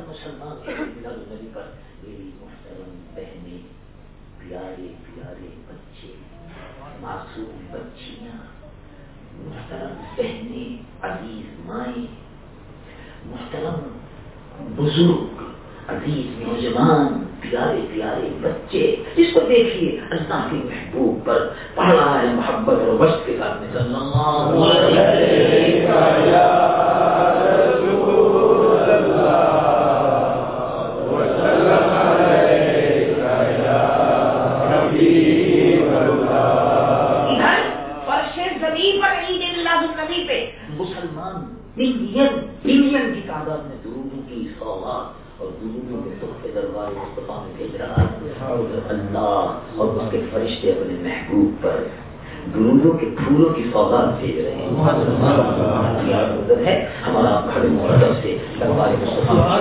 مسلمان لگنے پر میری محترم بہنیں، پیارے پیارے بچے، معصوم بچیاں محترم بہنیں، عزیز مائیں، محترم بزرگ، عزیز نوجوان، پیارے پیارے بچے جس کو دیکھیے اللہ کے محبوب پر پڑھا ہے محبت اور وقت کے ساتھ میں۔ صلی اللہ مسلمان بلین بلین کی تعداد میں درودوں کی سوغات اور درودوں کے تحفے دربار مصطفیٰ میں بھیج رہا ہے۔ اور اللہ اور اس کے فرشتے اپنے محبوب پر درودوں کے پھولوں کی سوغات بھیج رہے ہیں۔ ہے ہمارا کھڑے مقدم سے دربار مصطفیٰ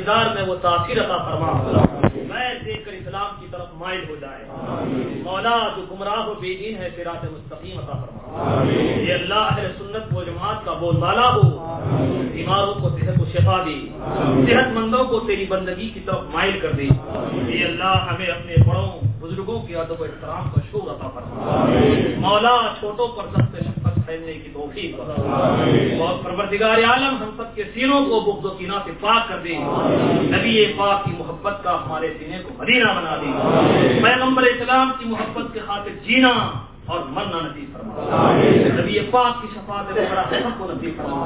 کردار میں وہ تاثیر عطا فرما۔ میں دیکھ کر اسلام کی طرف مائل ہو جائے۔ مولا جو گمراہ و بے دین ہے سراط مستقیم عطا فرما۔ یہ اللہ اہل سنت و جماعت کا بول بالا ہو۔ بیماروں کو صحت و شفا دے۔ صحت مندوں کو تیری بندگی کی طرف مائل کر دے۔ یہ اللہ ہمیں اپنے بڑوں بزرگوں کے ادب و احترام کا شکر عطا فرما۔ مولا چھوٹوں پر سخت پھیلنے کی توفیق اور پروردگار عالم ہم سب کے سینوں کو بغض و کینہ سے پاک کر دے نبی پاک کی محبت کا ہمارے سینے کو مدینہ بنا دے پیغمبر اسلام کی محبت کے خاطر جینا اور مرنا نصیب فرما۔ نبی پاک کی شفاعت سب کو نصیب فرما۔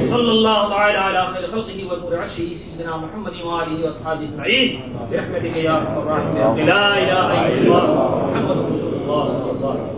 صلی اللہ تعالی علی خیر و نور سيدنا محمد و و اصحابہ اجمعین۔ برحمتك یا ارحم الراحمین لا الہ الا اللہ محمد رسول اللہ صلی اللہ علیہ وسلم۔